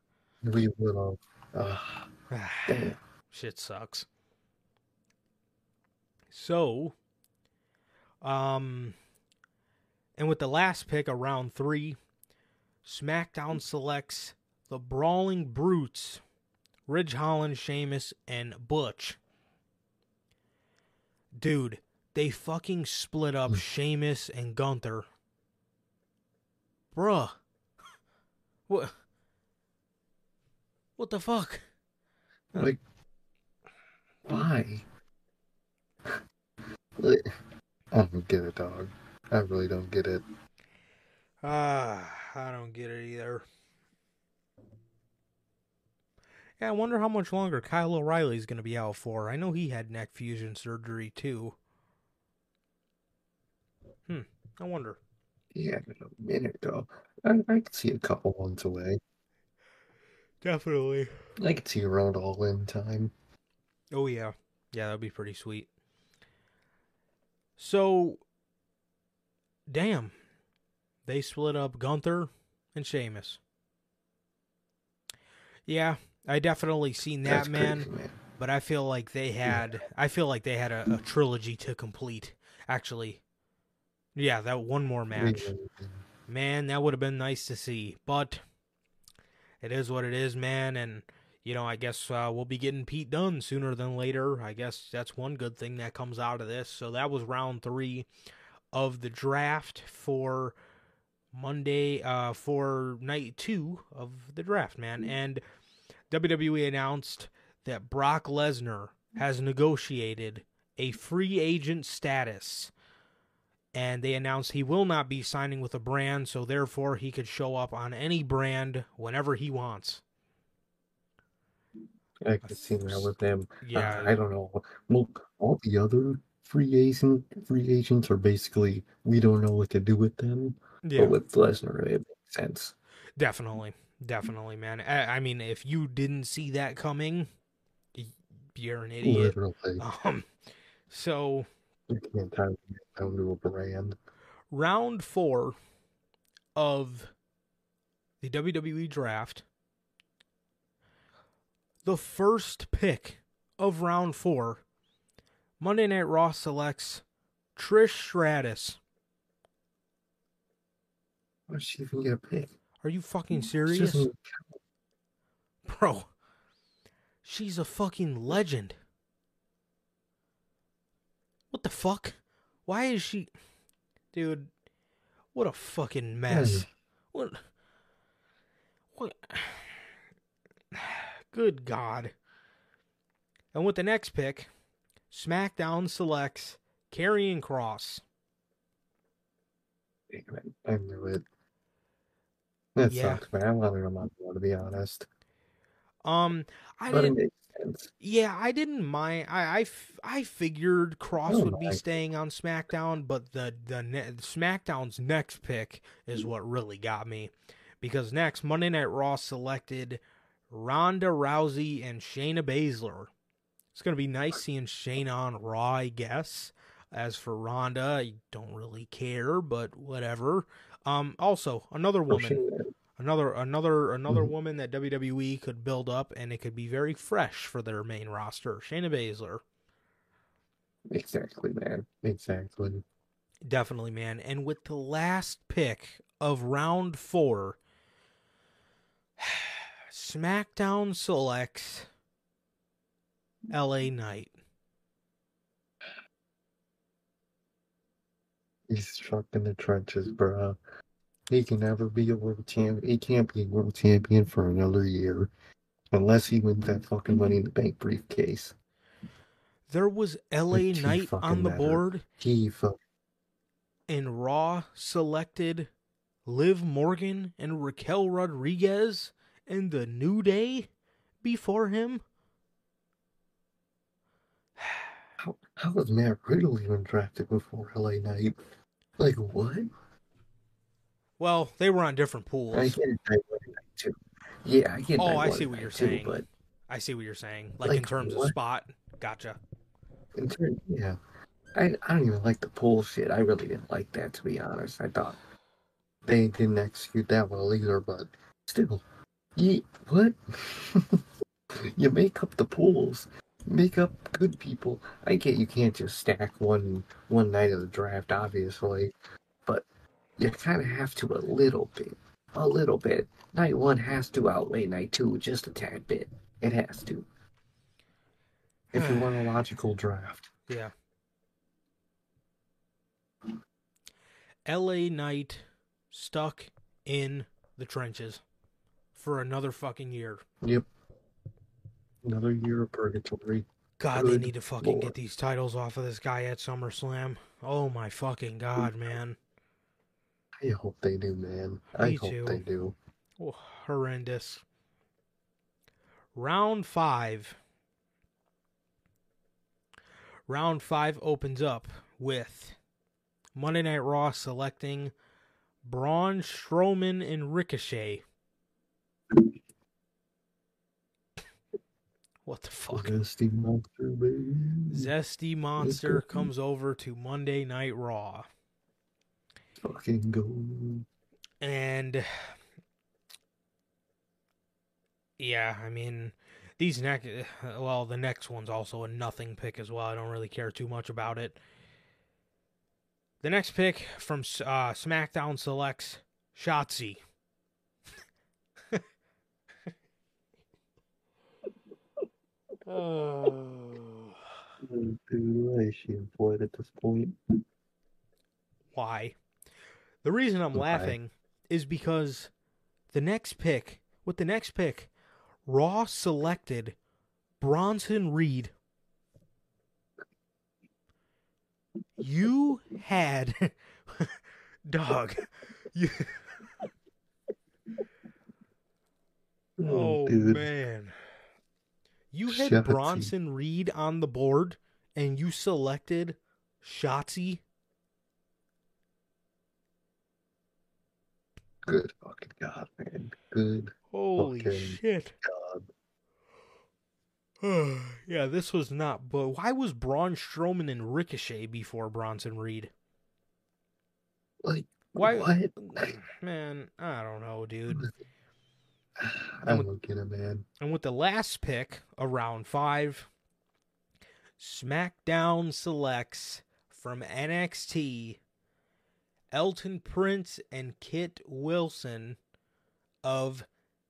We will. Uh, damn. Shit sucks. So, um, and with the last pick of round three, SmackDown selects the Brawling Brutes, Ridge Holland, Sheamus, and Butch. Dude, they fucking split up Hmm. Sheamus and Gunther. Bruh. What? What the fuck? Like, why? Like, I don't get it, dog. I really don't get it. Ah, I don't get it either. Yeah, I wonder how much longer Kyle O'Reilly's going to be out for. I know he had neck fusion surgery too. Hmm, I wonder. Yeah, in a minute though. I, I could see a couple months away. Definitely. I could see around all in time. Oh yeah, yeah, that'd be pretty sweet. So, damn, they split up Gunther and Sheamus. Yeah, I definitely seen that That's man. crazy, man. but I feel like they had I feel like they had a, a trilogy to complete. Actually, yeah, that one more match, man, that would have been nice to see. But it is what it is, man, and you know I guess uh, we'll be getting Pete Dunne sooner than later. I guess that's one good thing that comes out of this. So that was round three of the draft for Monday, uh, for night two of the draft, man, and WWE announced that Brock Lesnar has negotiated a free agent status. And they announced he will not be signing with a brand, so therefore he could show up on any brand whenever he wants. I can see that with them. Yeah, Uh, I don't know. Well, all the other free agent free agents are basically we don't know what to do with them. yeah, But with Lesnar, it makes sense. definitely, definitely, man. I, I mean, if you didn't see that coming, you're an idiot. Literally, Um, so can't tie it down to a brand. round four of the WWE draft, the first pick of round four, Monday Night Raw selects Trish Stratus. Why does she even get a pick? Are you fucking serious, bro? she's a fucking legend. What the fuck? Why is she Dude, what a fucking mess. What What [sighs] Good god. And with the next pick, SmackDown selects Karrion Kross. I knew it. That Yeah. sucks, man. I wanted him on to be honest. Um, I But didn't. Yeah, I didn't mind. I I, f- I figured Kross don't would be staying on SmackDown, but the the ne- SmackDown's next pick is what really got me, because next Monday Night Raw selected Ronda Rousey and Shayna Baszler. It's gonna be nice seeing Shayna on Raw, I guess. As for Ronda, I don't really care, but whatever. Um, also another Oh, woman. Another another another Mhm. woman that WWE could build up and it could be very fresh for their main roster. Shayna Baszler, Exactly, man. Exactly. definitely man. And with the last pick of round 4, [sighs] SmackDown selects LA Knight. He's stuck in the trenches, bro. He can never be a world champion. He can't be a world champion for another year unless he wins that fucking Money in the Bank briefcase. There was LA Like, Knight on the matter. board He fuck. and Raw selected Liv Morgan and Raquel Rodriguez and the New Day before him. [sighs] How, how was Matt Riddle even drafted before LA Knight? Like, what? Well, they were on different pools. I get it, Night One and Night Yeah, I get Oh, I see what you're Two, saying. But I see what you're saying. Like, in Like, terms of spot. Gotcha. in yeah. I, I don't even like the pool shit. I really didn't like that, to be honest. I thought they didn't execute that well either, but still. Ye what? [laughs] you make up the pools. Make up good people. I get you can't just stack one one night of the draft, obviously, you kind of have to a little bit. A little bit. Night one has to outweigh night two just a tad bit. It has to. If you want a [sighs] logical draft. Yeah. LA Knight stuck in the trenches for another fucking year. Yep. Another year of purgatory. God, they need to fucking lord. get these titles off of this guy at SummerSlam. Oh my fucking god, man. I hope they do, man. I Me hope too. they do. Oh, horrendous. Round five. Round five opens up with Monday Night Raw selecting Braun Strowman and Ricochet. What the fuck? Zesty monster, baby. Zesty Monster comes over to Monday Night Raw. Fucking go. And yeah, I mean, these next, well, the next one's also a nothing pick as well. I don't really care too much about it. The next pick from uh, SmackDown selects Shotzi. oh. I she employed at this point. Why? The reason I'm Why? laughing is because the next pick, with the next pick, Raw selected Bronson Reed. You had [laughs] dog. You, oh dude. man. You had Shotzi. Bronson Reed on the board and you selected Shotzi. Good fucking god, man. Good Holy shit. god. [sighs] yeah, this was not. But why was Braun Strowman and Ricochet before Bronson Reed? Like, Why? what? [sighs] Man, I don't know, dude. [sighs] I don't get it, man. And with the last pick around five, SmackDown selects from NXT Elton Prince and Kit Wilson of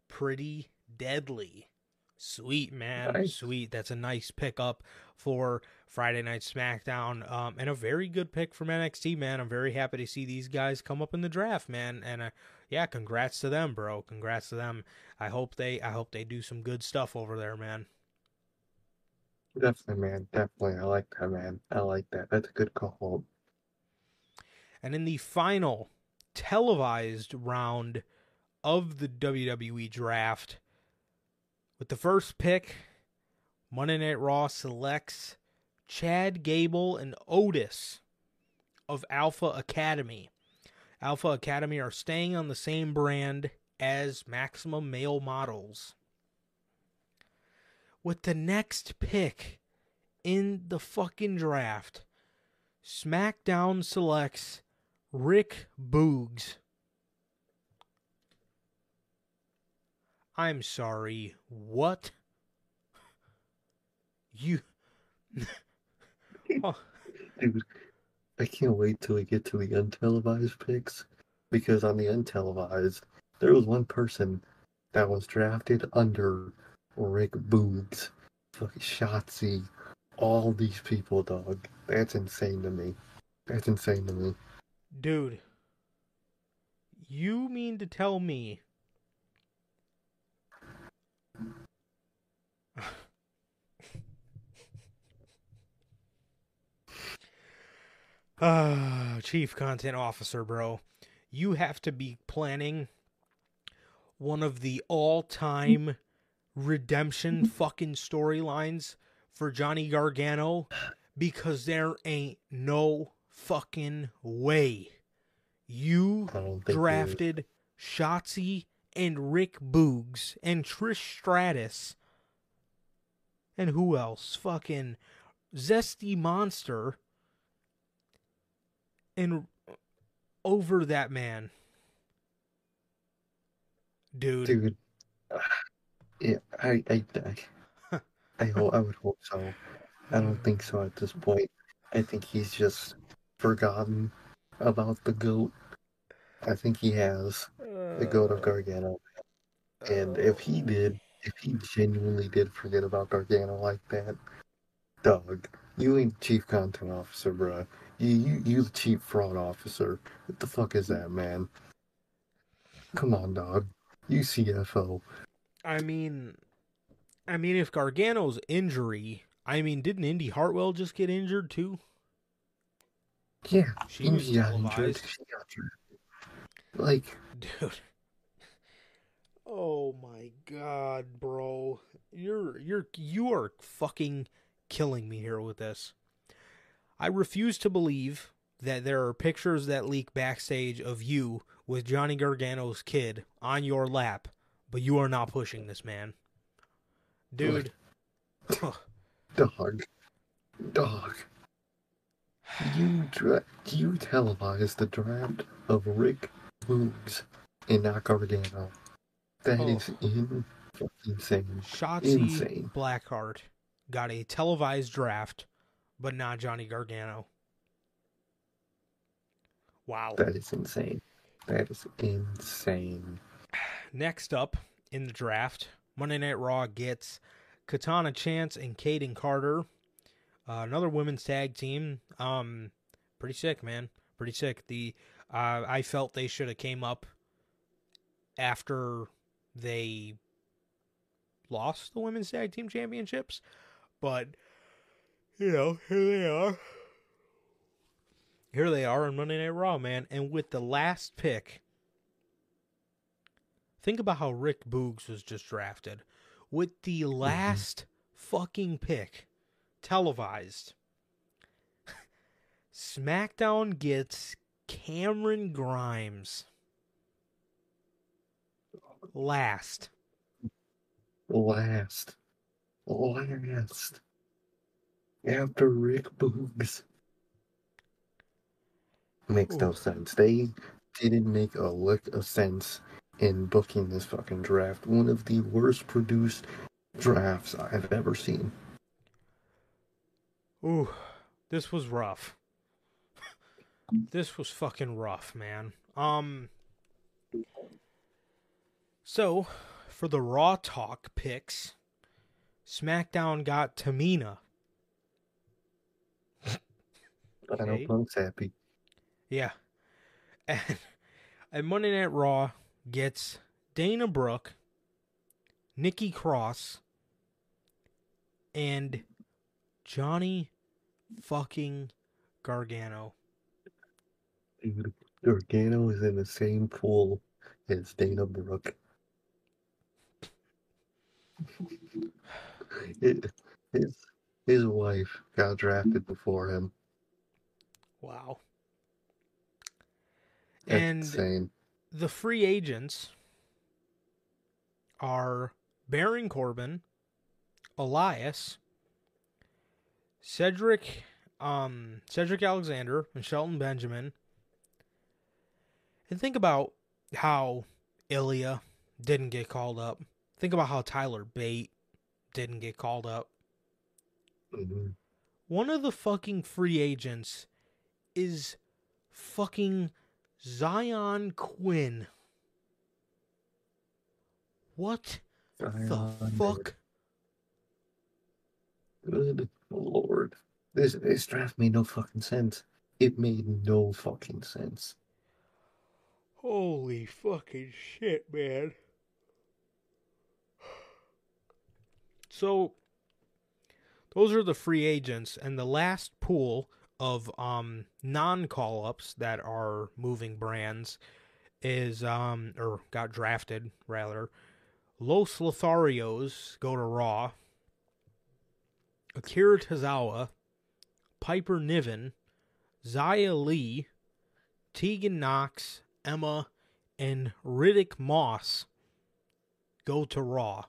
Pretty Deadly Sweet man, Nice. sweet. That's a nice pickup for Friday Night SmackDown, um, and a very good pick from NXT. Man, I'm very happy to see these guys come up in the draft, man. And uh, yeah, congrats to them, bro. Congrats to them. I hope they, I hope they do some good stuff over there, man. Definitely, man. Definitely. I like that, man. I like that. That's a good call. And in the final televised round of the WWE draft, with the first pick, Monday Night Raw selects Chad Gable and Otis of Alpha Academy. Alpha Academy are staying on the same brand as Maximum Male Models. With the next pick in the fucking draft, SmackDown selects Rick Boogs. I'm sorry, what? You. [laughs] oh, Dude, I can't wait till we get to the untelevised picks because on the untelevised, there was one person that was drafted under Rick Boogs, fucking Shotzi, all these people, dog. That's insane to me. That's insane to me. Dude. You mean to tell me. [laughs] Ah, chief content officer, bro. You have to be planning one of the all-time redemption fucking storylines for Johnny Gargano because there ain't no fucking way you I don't think there is. drafted Shotzi and Rick Boogs and Trish Stratus and who else? Fucking Zesty Monster and over that man. Dude, Dude, yeah, I, I, I, [laughs] I hope, I would hope so. I don't think so at this point. I think he's just forgotten about the goat. I think he has the goat of uh, Gargano. And oh. if he did, if he genuinely did forget about Gargano like that, dog, you ain't chief content officer, bruh. You, you, you the chief fraud officer. What the fuck is that, man? Come on, dog. You CFO. I mean, I mean, if Gargano's injury, I mean, didn't Indi Hartwell just get injured too? Yeah, She was televised. She got injured. Like, dude. Oh my god, bro. You're you're you are fucking killing me here with this. I refuse to believe that there are pictures that leak backstage of you with Johnny Gargano's kid on your lap, but you are not pushing this man. Dude. dog, dog. You dra- you televised the draft of Rick Boogs and not Gargano. That Oh. is in insane. Shotzi Insane. Blackheart got a televised draft, but not Johnny Gargano. Wow. That is insane. That is insane. Next up in the draft, Monday Night Raw gets Katana Chance and Kayden Carter. Uh, another women's tag team. Um, pretty sick, man. Pretty sick. The uh, I felt they should have came up after they lost the women's tag team championships, but you know here they are. Here they are on Monday Night Raw, man. And with the last pick, think about how Rick Boogs was just drafted. With the last fucking pick, televised, SmackDown gets Cameron Grimes. Last. Last. Last. After Rick Boogs. Makes no sense. They didn't make a lick of sense in booking this fucking draft. One of the worst produced drafts I've ever seen. Ooh, this was rough. [laughs] this was fucking rough, man. Um So, for the Raw Talk picks, SmackDown got Tamina. I know Punk's happy. Yeah. And, and Monday Night Raw gets Dana Brooke, Nikki Cross, and Johnny fucking Gargano. Gargano is in the same pool as Dana Brooke. It- his his wife got drafted before him. Wow. That's and insane. the free agents are Baron Corbin, Elias, Cedric, um, Cedric Alexander, and Shelton Benjamin. And think about how Ilya didn't get called up. Think about how Tyler Bate didn't get called up. Mhm. One of the fucking free agents is fucking Xyon Quinn. What the Xyon, fuck? Good lord. This this draft made no fucking sense. It made no fucking sense. Holy fucking shit, man. So those are the free agents and the last pool of um non-call ups that are moving brands is um or got drafted rather. Los Lotharios go to Raw. Akira Tozawa, Piper Niven, Xia Li, Tegan Knox, Emma, and Riddick Moss go to Raw.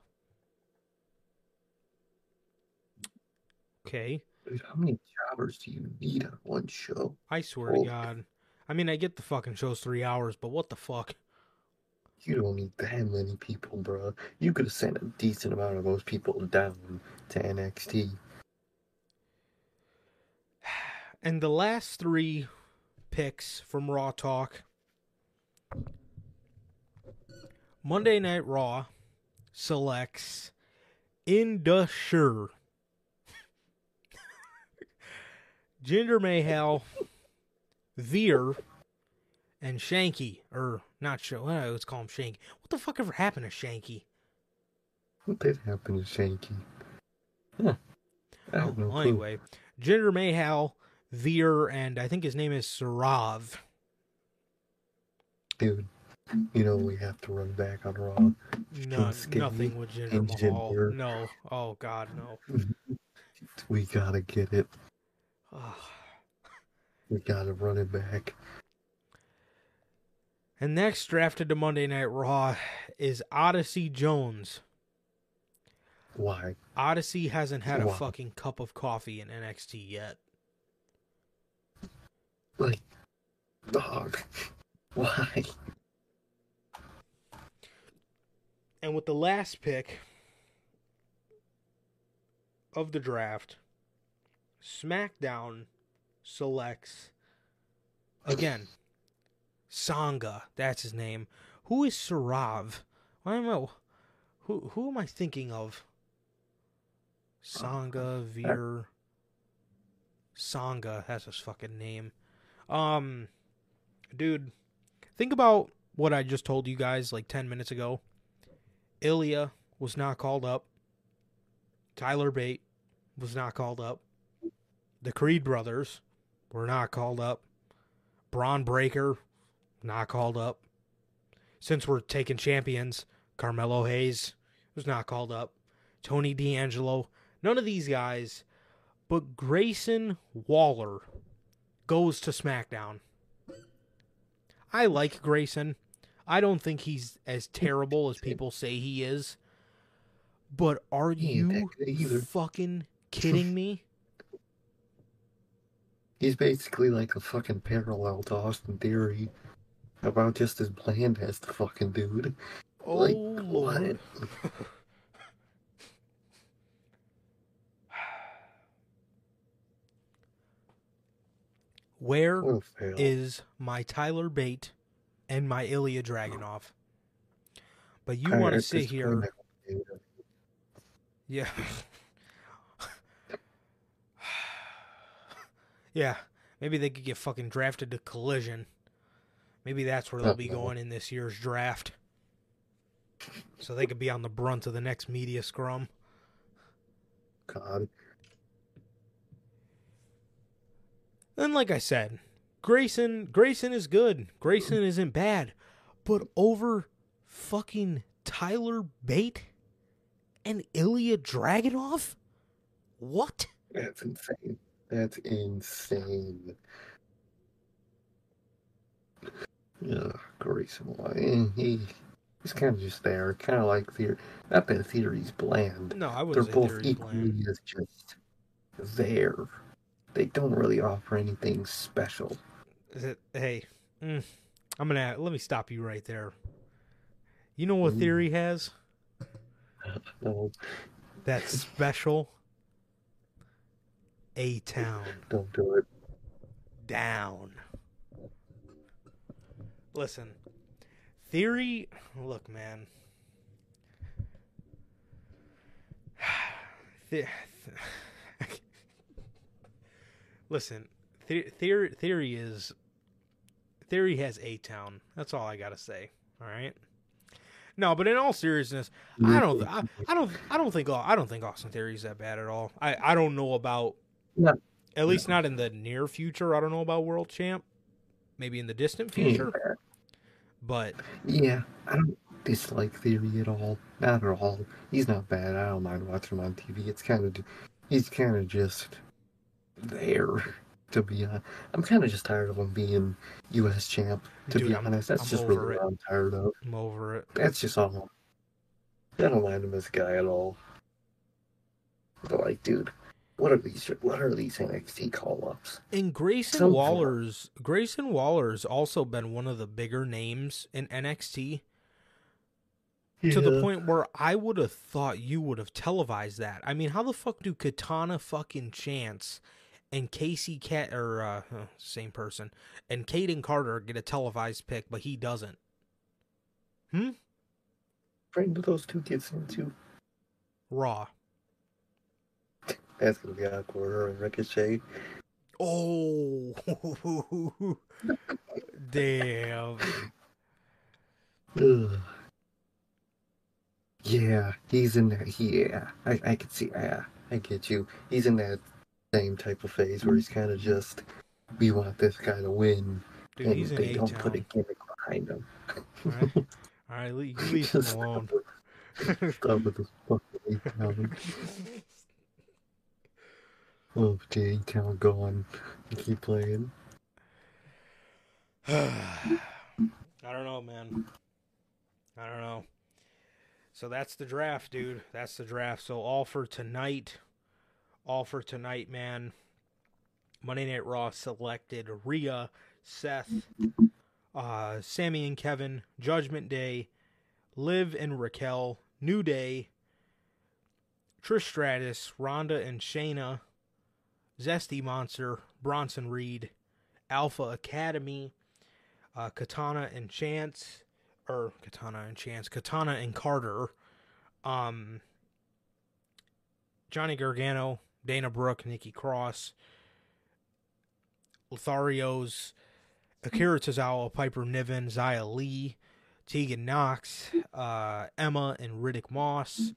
Okay. How many jobbers do you need on one show? I swear Oh. to God. I mean, I get the fucking show's three hours, but what the fuck? You don't need that many people, bro. You could have sent a decent amount of those people down to NXT. And the last three picks from Raw Talk Monday Night Raw selects Indus Sher, [laughs] Jinder Mahal, Veer, and Shanky. Or, not sure. Uh, let's call him Shanky. What the fuck ever happened to Shanky? What did happen to Shanky? Huh. I Oh, no well, clue. anyway, Jinder Mahal, Veer, and I think his name is Sarav. Dude, you know we have to run back on Raw. No, nothing with Jinder Mahal. Jinder. No. Oh God, no. [laughs] We gotta get it. We gotta run it back. And next drafted to Monday Night Raw is Odyssey Jones. Why? Odyssey hasn't had a fucking cup of coffee in NXT yet. Like, dog. [laughs] Why? And with the last pick of the draft, SmackDown selects again Sanga. That's his name. Who is Sarav? Why am I? Who who am I thinking of? Sanga uh, Veer. Sanga. That's his fucking name. Um, dude, think about what I just told you guys like ten minutes ago. Ilya was not called up. Tyler Bate was not called up. The Creed brothers were not called up. Bron Breakker not called up. Since we're taking champions, Carmelo Hayes was not called up. Tony D'Angelo, none of these guys, but Grayson Waller goes to SmackDown. I like Grayson. I don't think he's as terrible as people say he is. But are He ain't that you fucking kidding me? [laughs] He's basically like a fucking parallel to Austin Theory. About just as bland as the fucking dude. Oh like, what? [laughs] Where is my Tyler Bate and my Ilya Dragunov? But you want to sit here. Yeah. yeah. Maybe they could get fucking drafted to collision. Maybe that's where they'll be going in this year's draft. So they could be on the brunt of the next media scrum. God. And like I said, Grayson Grayson is good. Grayson isn't bad. But over fucking Tyler Bate and Ilya Dragunov? What? That's insane. That's insane. Yeah, Grayson. Why? He, he's kind of just there. Kind of like Theory. Not that Theory's bland. No, I They're both equally bland. as just there. They don't really offer anything special. Is it, hey, mm, I'm gonna let me stop you right there. You know what Theory has? No, That [laughs] special A Town don't do it. down. Listen, Theory. Look, man. [sighs] The- Listen, the- theory theory is theory has a town. That's all I gotta say. All right. No, but in all seriousness, I don't, I, I don't, I don't think, I don't think Austin Theory is that bad at all. I, I don't know about, No. at least not in the near future. I don't know about world champ. Maybe in the distant future, but Yeah, I don't dislike Theory at all. Not at all. He's not bad. I don't mind watching him on TV. It's kind of, he's kind of just there. To be honest, I'm kind of just tired of him being U.S. champ. To Dude, be I'm- honest, that's I'm just really it. what I'm tired of. I'm over it. That's just all. I don't mind him as a guy at all. But like, dude, what are these? What are these NXT call ups? And Grayson Some- Waller's Grayson Waller's also been one of the bigger names in NXT to the point where I would have thought you would have televised that. I mean, how the fuck do Katana fucking Chance and Casey Cat or uh, same person and Kayden Carter get a televised pick, but he doesn't? Hmm. Bring those two kids into. Raw. That's gonna be awkward. Her and Ricochet. Oh, [laughs] damn. Ugh. Yeah, he's in there. Yeah, I, I can see. Yeah, I get you. He's in that same type of phase where he's kind of just, we want this guy to win, Dude, and they don't put a gimmick behind him. All right, all right, leave, leave him alone. Stop with this fucking A-Town. Oh, the A-Town gone. Keep playing. [sighs] I don't know, man. I don't know. So that's the draft, dude. That's the draft. So all for tonight. All for tonight, man. Monday Night Raw selected Rhea, Seth, uh, Sami and Kevin, Judgment Day, Liv and Raquel, New Day, Trish Stratus, Ronda and Shayna, Zesty Monster, Bronson Reed, Alpha Academy, uh, Katana and Chance, or Katana and Chance, Katana and Carter, um, Johnny Gargano, Dana Brooke, Nikki Cross, Lotharios, Akira Tozawa, Piper Niven, Xia Li, Tegan Knox, uh, Emma and Riddick Moss,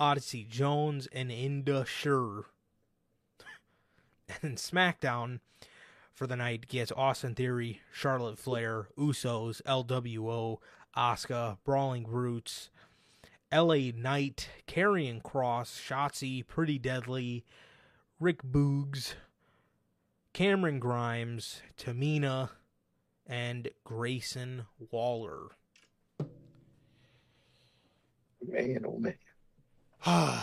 Odyssey Jones, and Inda Sure. [laughs] and SmackDown for the night gets Austin Theory, Charlotte Flair, Usos, LWO, Asuka, Brawling Brutes, LA Knight, Karrion Kross, Shotzi, Pretty Deadly, Rick Boogs, Cameron Grimes, Tamina, and Grayson Waller. Man, oh man. [sighs]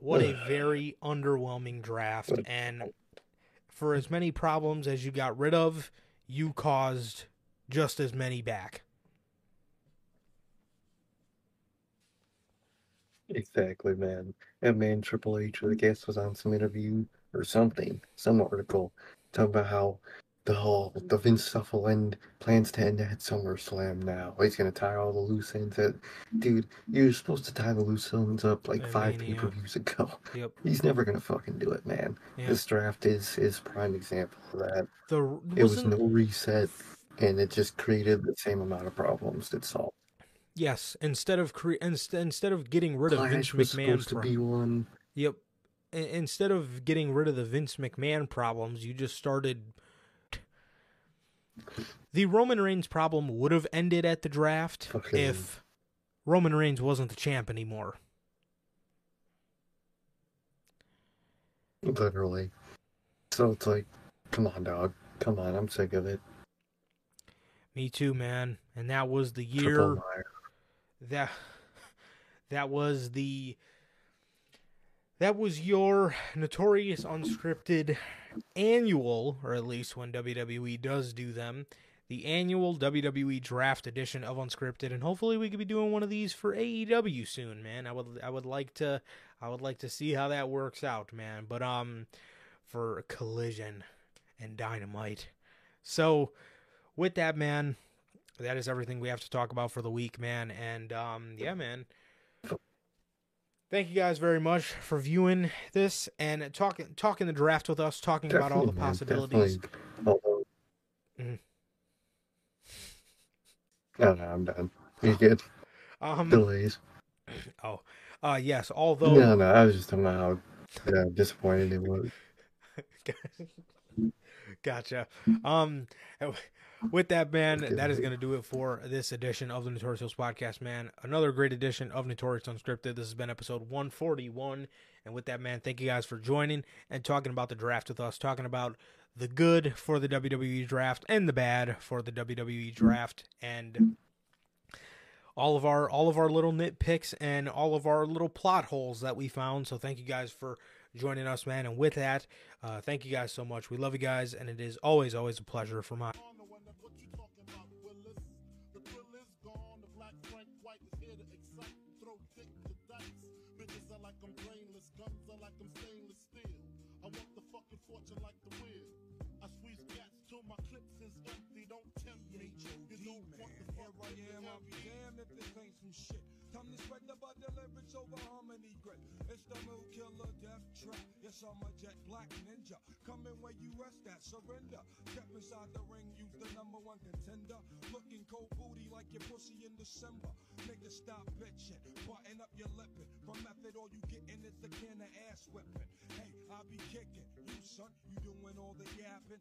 what a very underwhelming draft. And [laughs] for as many problems as you got rid of, you caused just as many back. Exactly, man. That man Triple H, I guess, was on some interview or something, some article, talking about how the whole the Vince stuff will end plans to end at SummerSlam now. He's gonna tie all the loose ends. At, dude, you're supposed to tie the loose ends up like five pay per views ago. Yep. [laughs] He's never gonna fucking do it, man. Yeah. This draft is is prime example of that. The It was no reset, and it just created the same amount of problems it solved. Yes. Instead of cre- inst- instead of getting rid of Vince was McMahon, supposed to be one. yep. I- Instead of getting rid of the Vince McMahon problems, you just started. The Roman Reigns problem would have ended at the draft Fucking- if Roman Reigns wasn't the champ anymore. Literally. So it's like, come on, dog. Come on, I'm sick of it. Me too, man. And that was the year. That that was the that was your notorious unscripted annual or at least when WWE does do them the annual WWE draft edition of unscripted and hopefully we could be doing one of these for AEW soon man. I would I would like to I would like to see how that works out man. But um for collision and dynamite. So with that man that is everything we have to talk about for the week, man. And um, yeah, man. Thank you guys very much for viewing this and talking talking the draft with us, talking about all the man, possibilities. definitely. Although, Mhm. no, no, I'm done. You good? Um, Delays. [clears throat] oh, uh, yes. Although, No, no, I was just talking about how uh, disappointed it was. [laughs] gotcha. Um, with that, man, that is going to do it for this edition of the Notorious Heels podcast, man. Another great edition of Notorious Unscripted. This has been episode 141. And with that, man, thank you guys for joining and talking about the draft with us, talking about the good for the WWE draft and the bad for the WWE draft, and all of our all of our little nitpicks and all of our little plot holes that we found. So thank you guys for joining us, man. And with that, uh, thank you guys so much. We love you guys, and it is always always a pleasure for my. If this ain't some shit. Time to spread the bud, the lyrics over harmony grit. It's the mood killer death trap. Yes, I'm a jet black ninja. Coming where you rest at, surrender. Step inside the ring, use the number one contender. Looking cold booty like your pussy in December. Nigga, stop bitching. Button up your lippin'. From method, all you gettin' is a can of ass whipping. Hey, I be kicking. You, son, you doing all the yapping.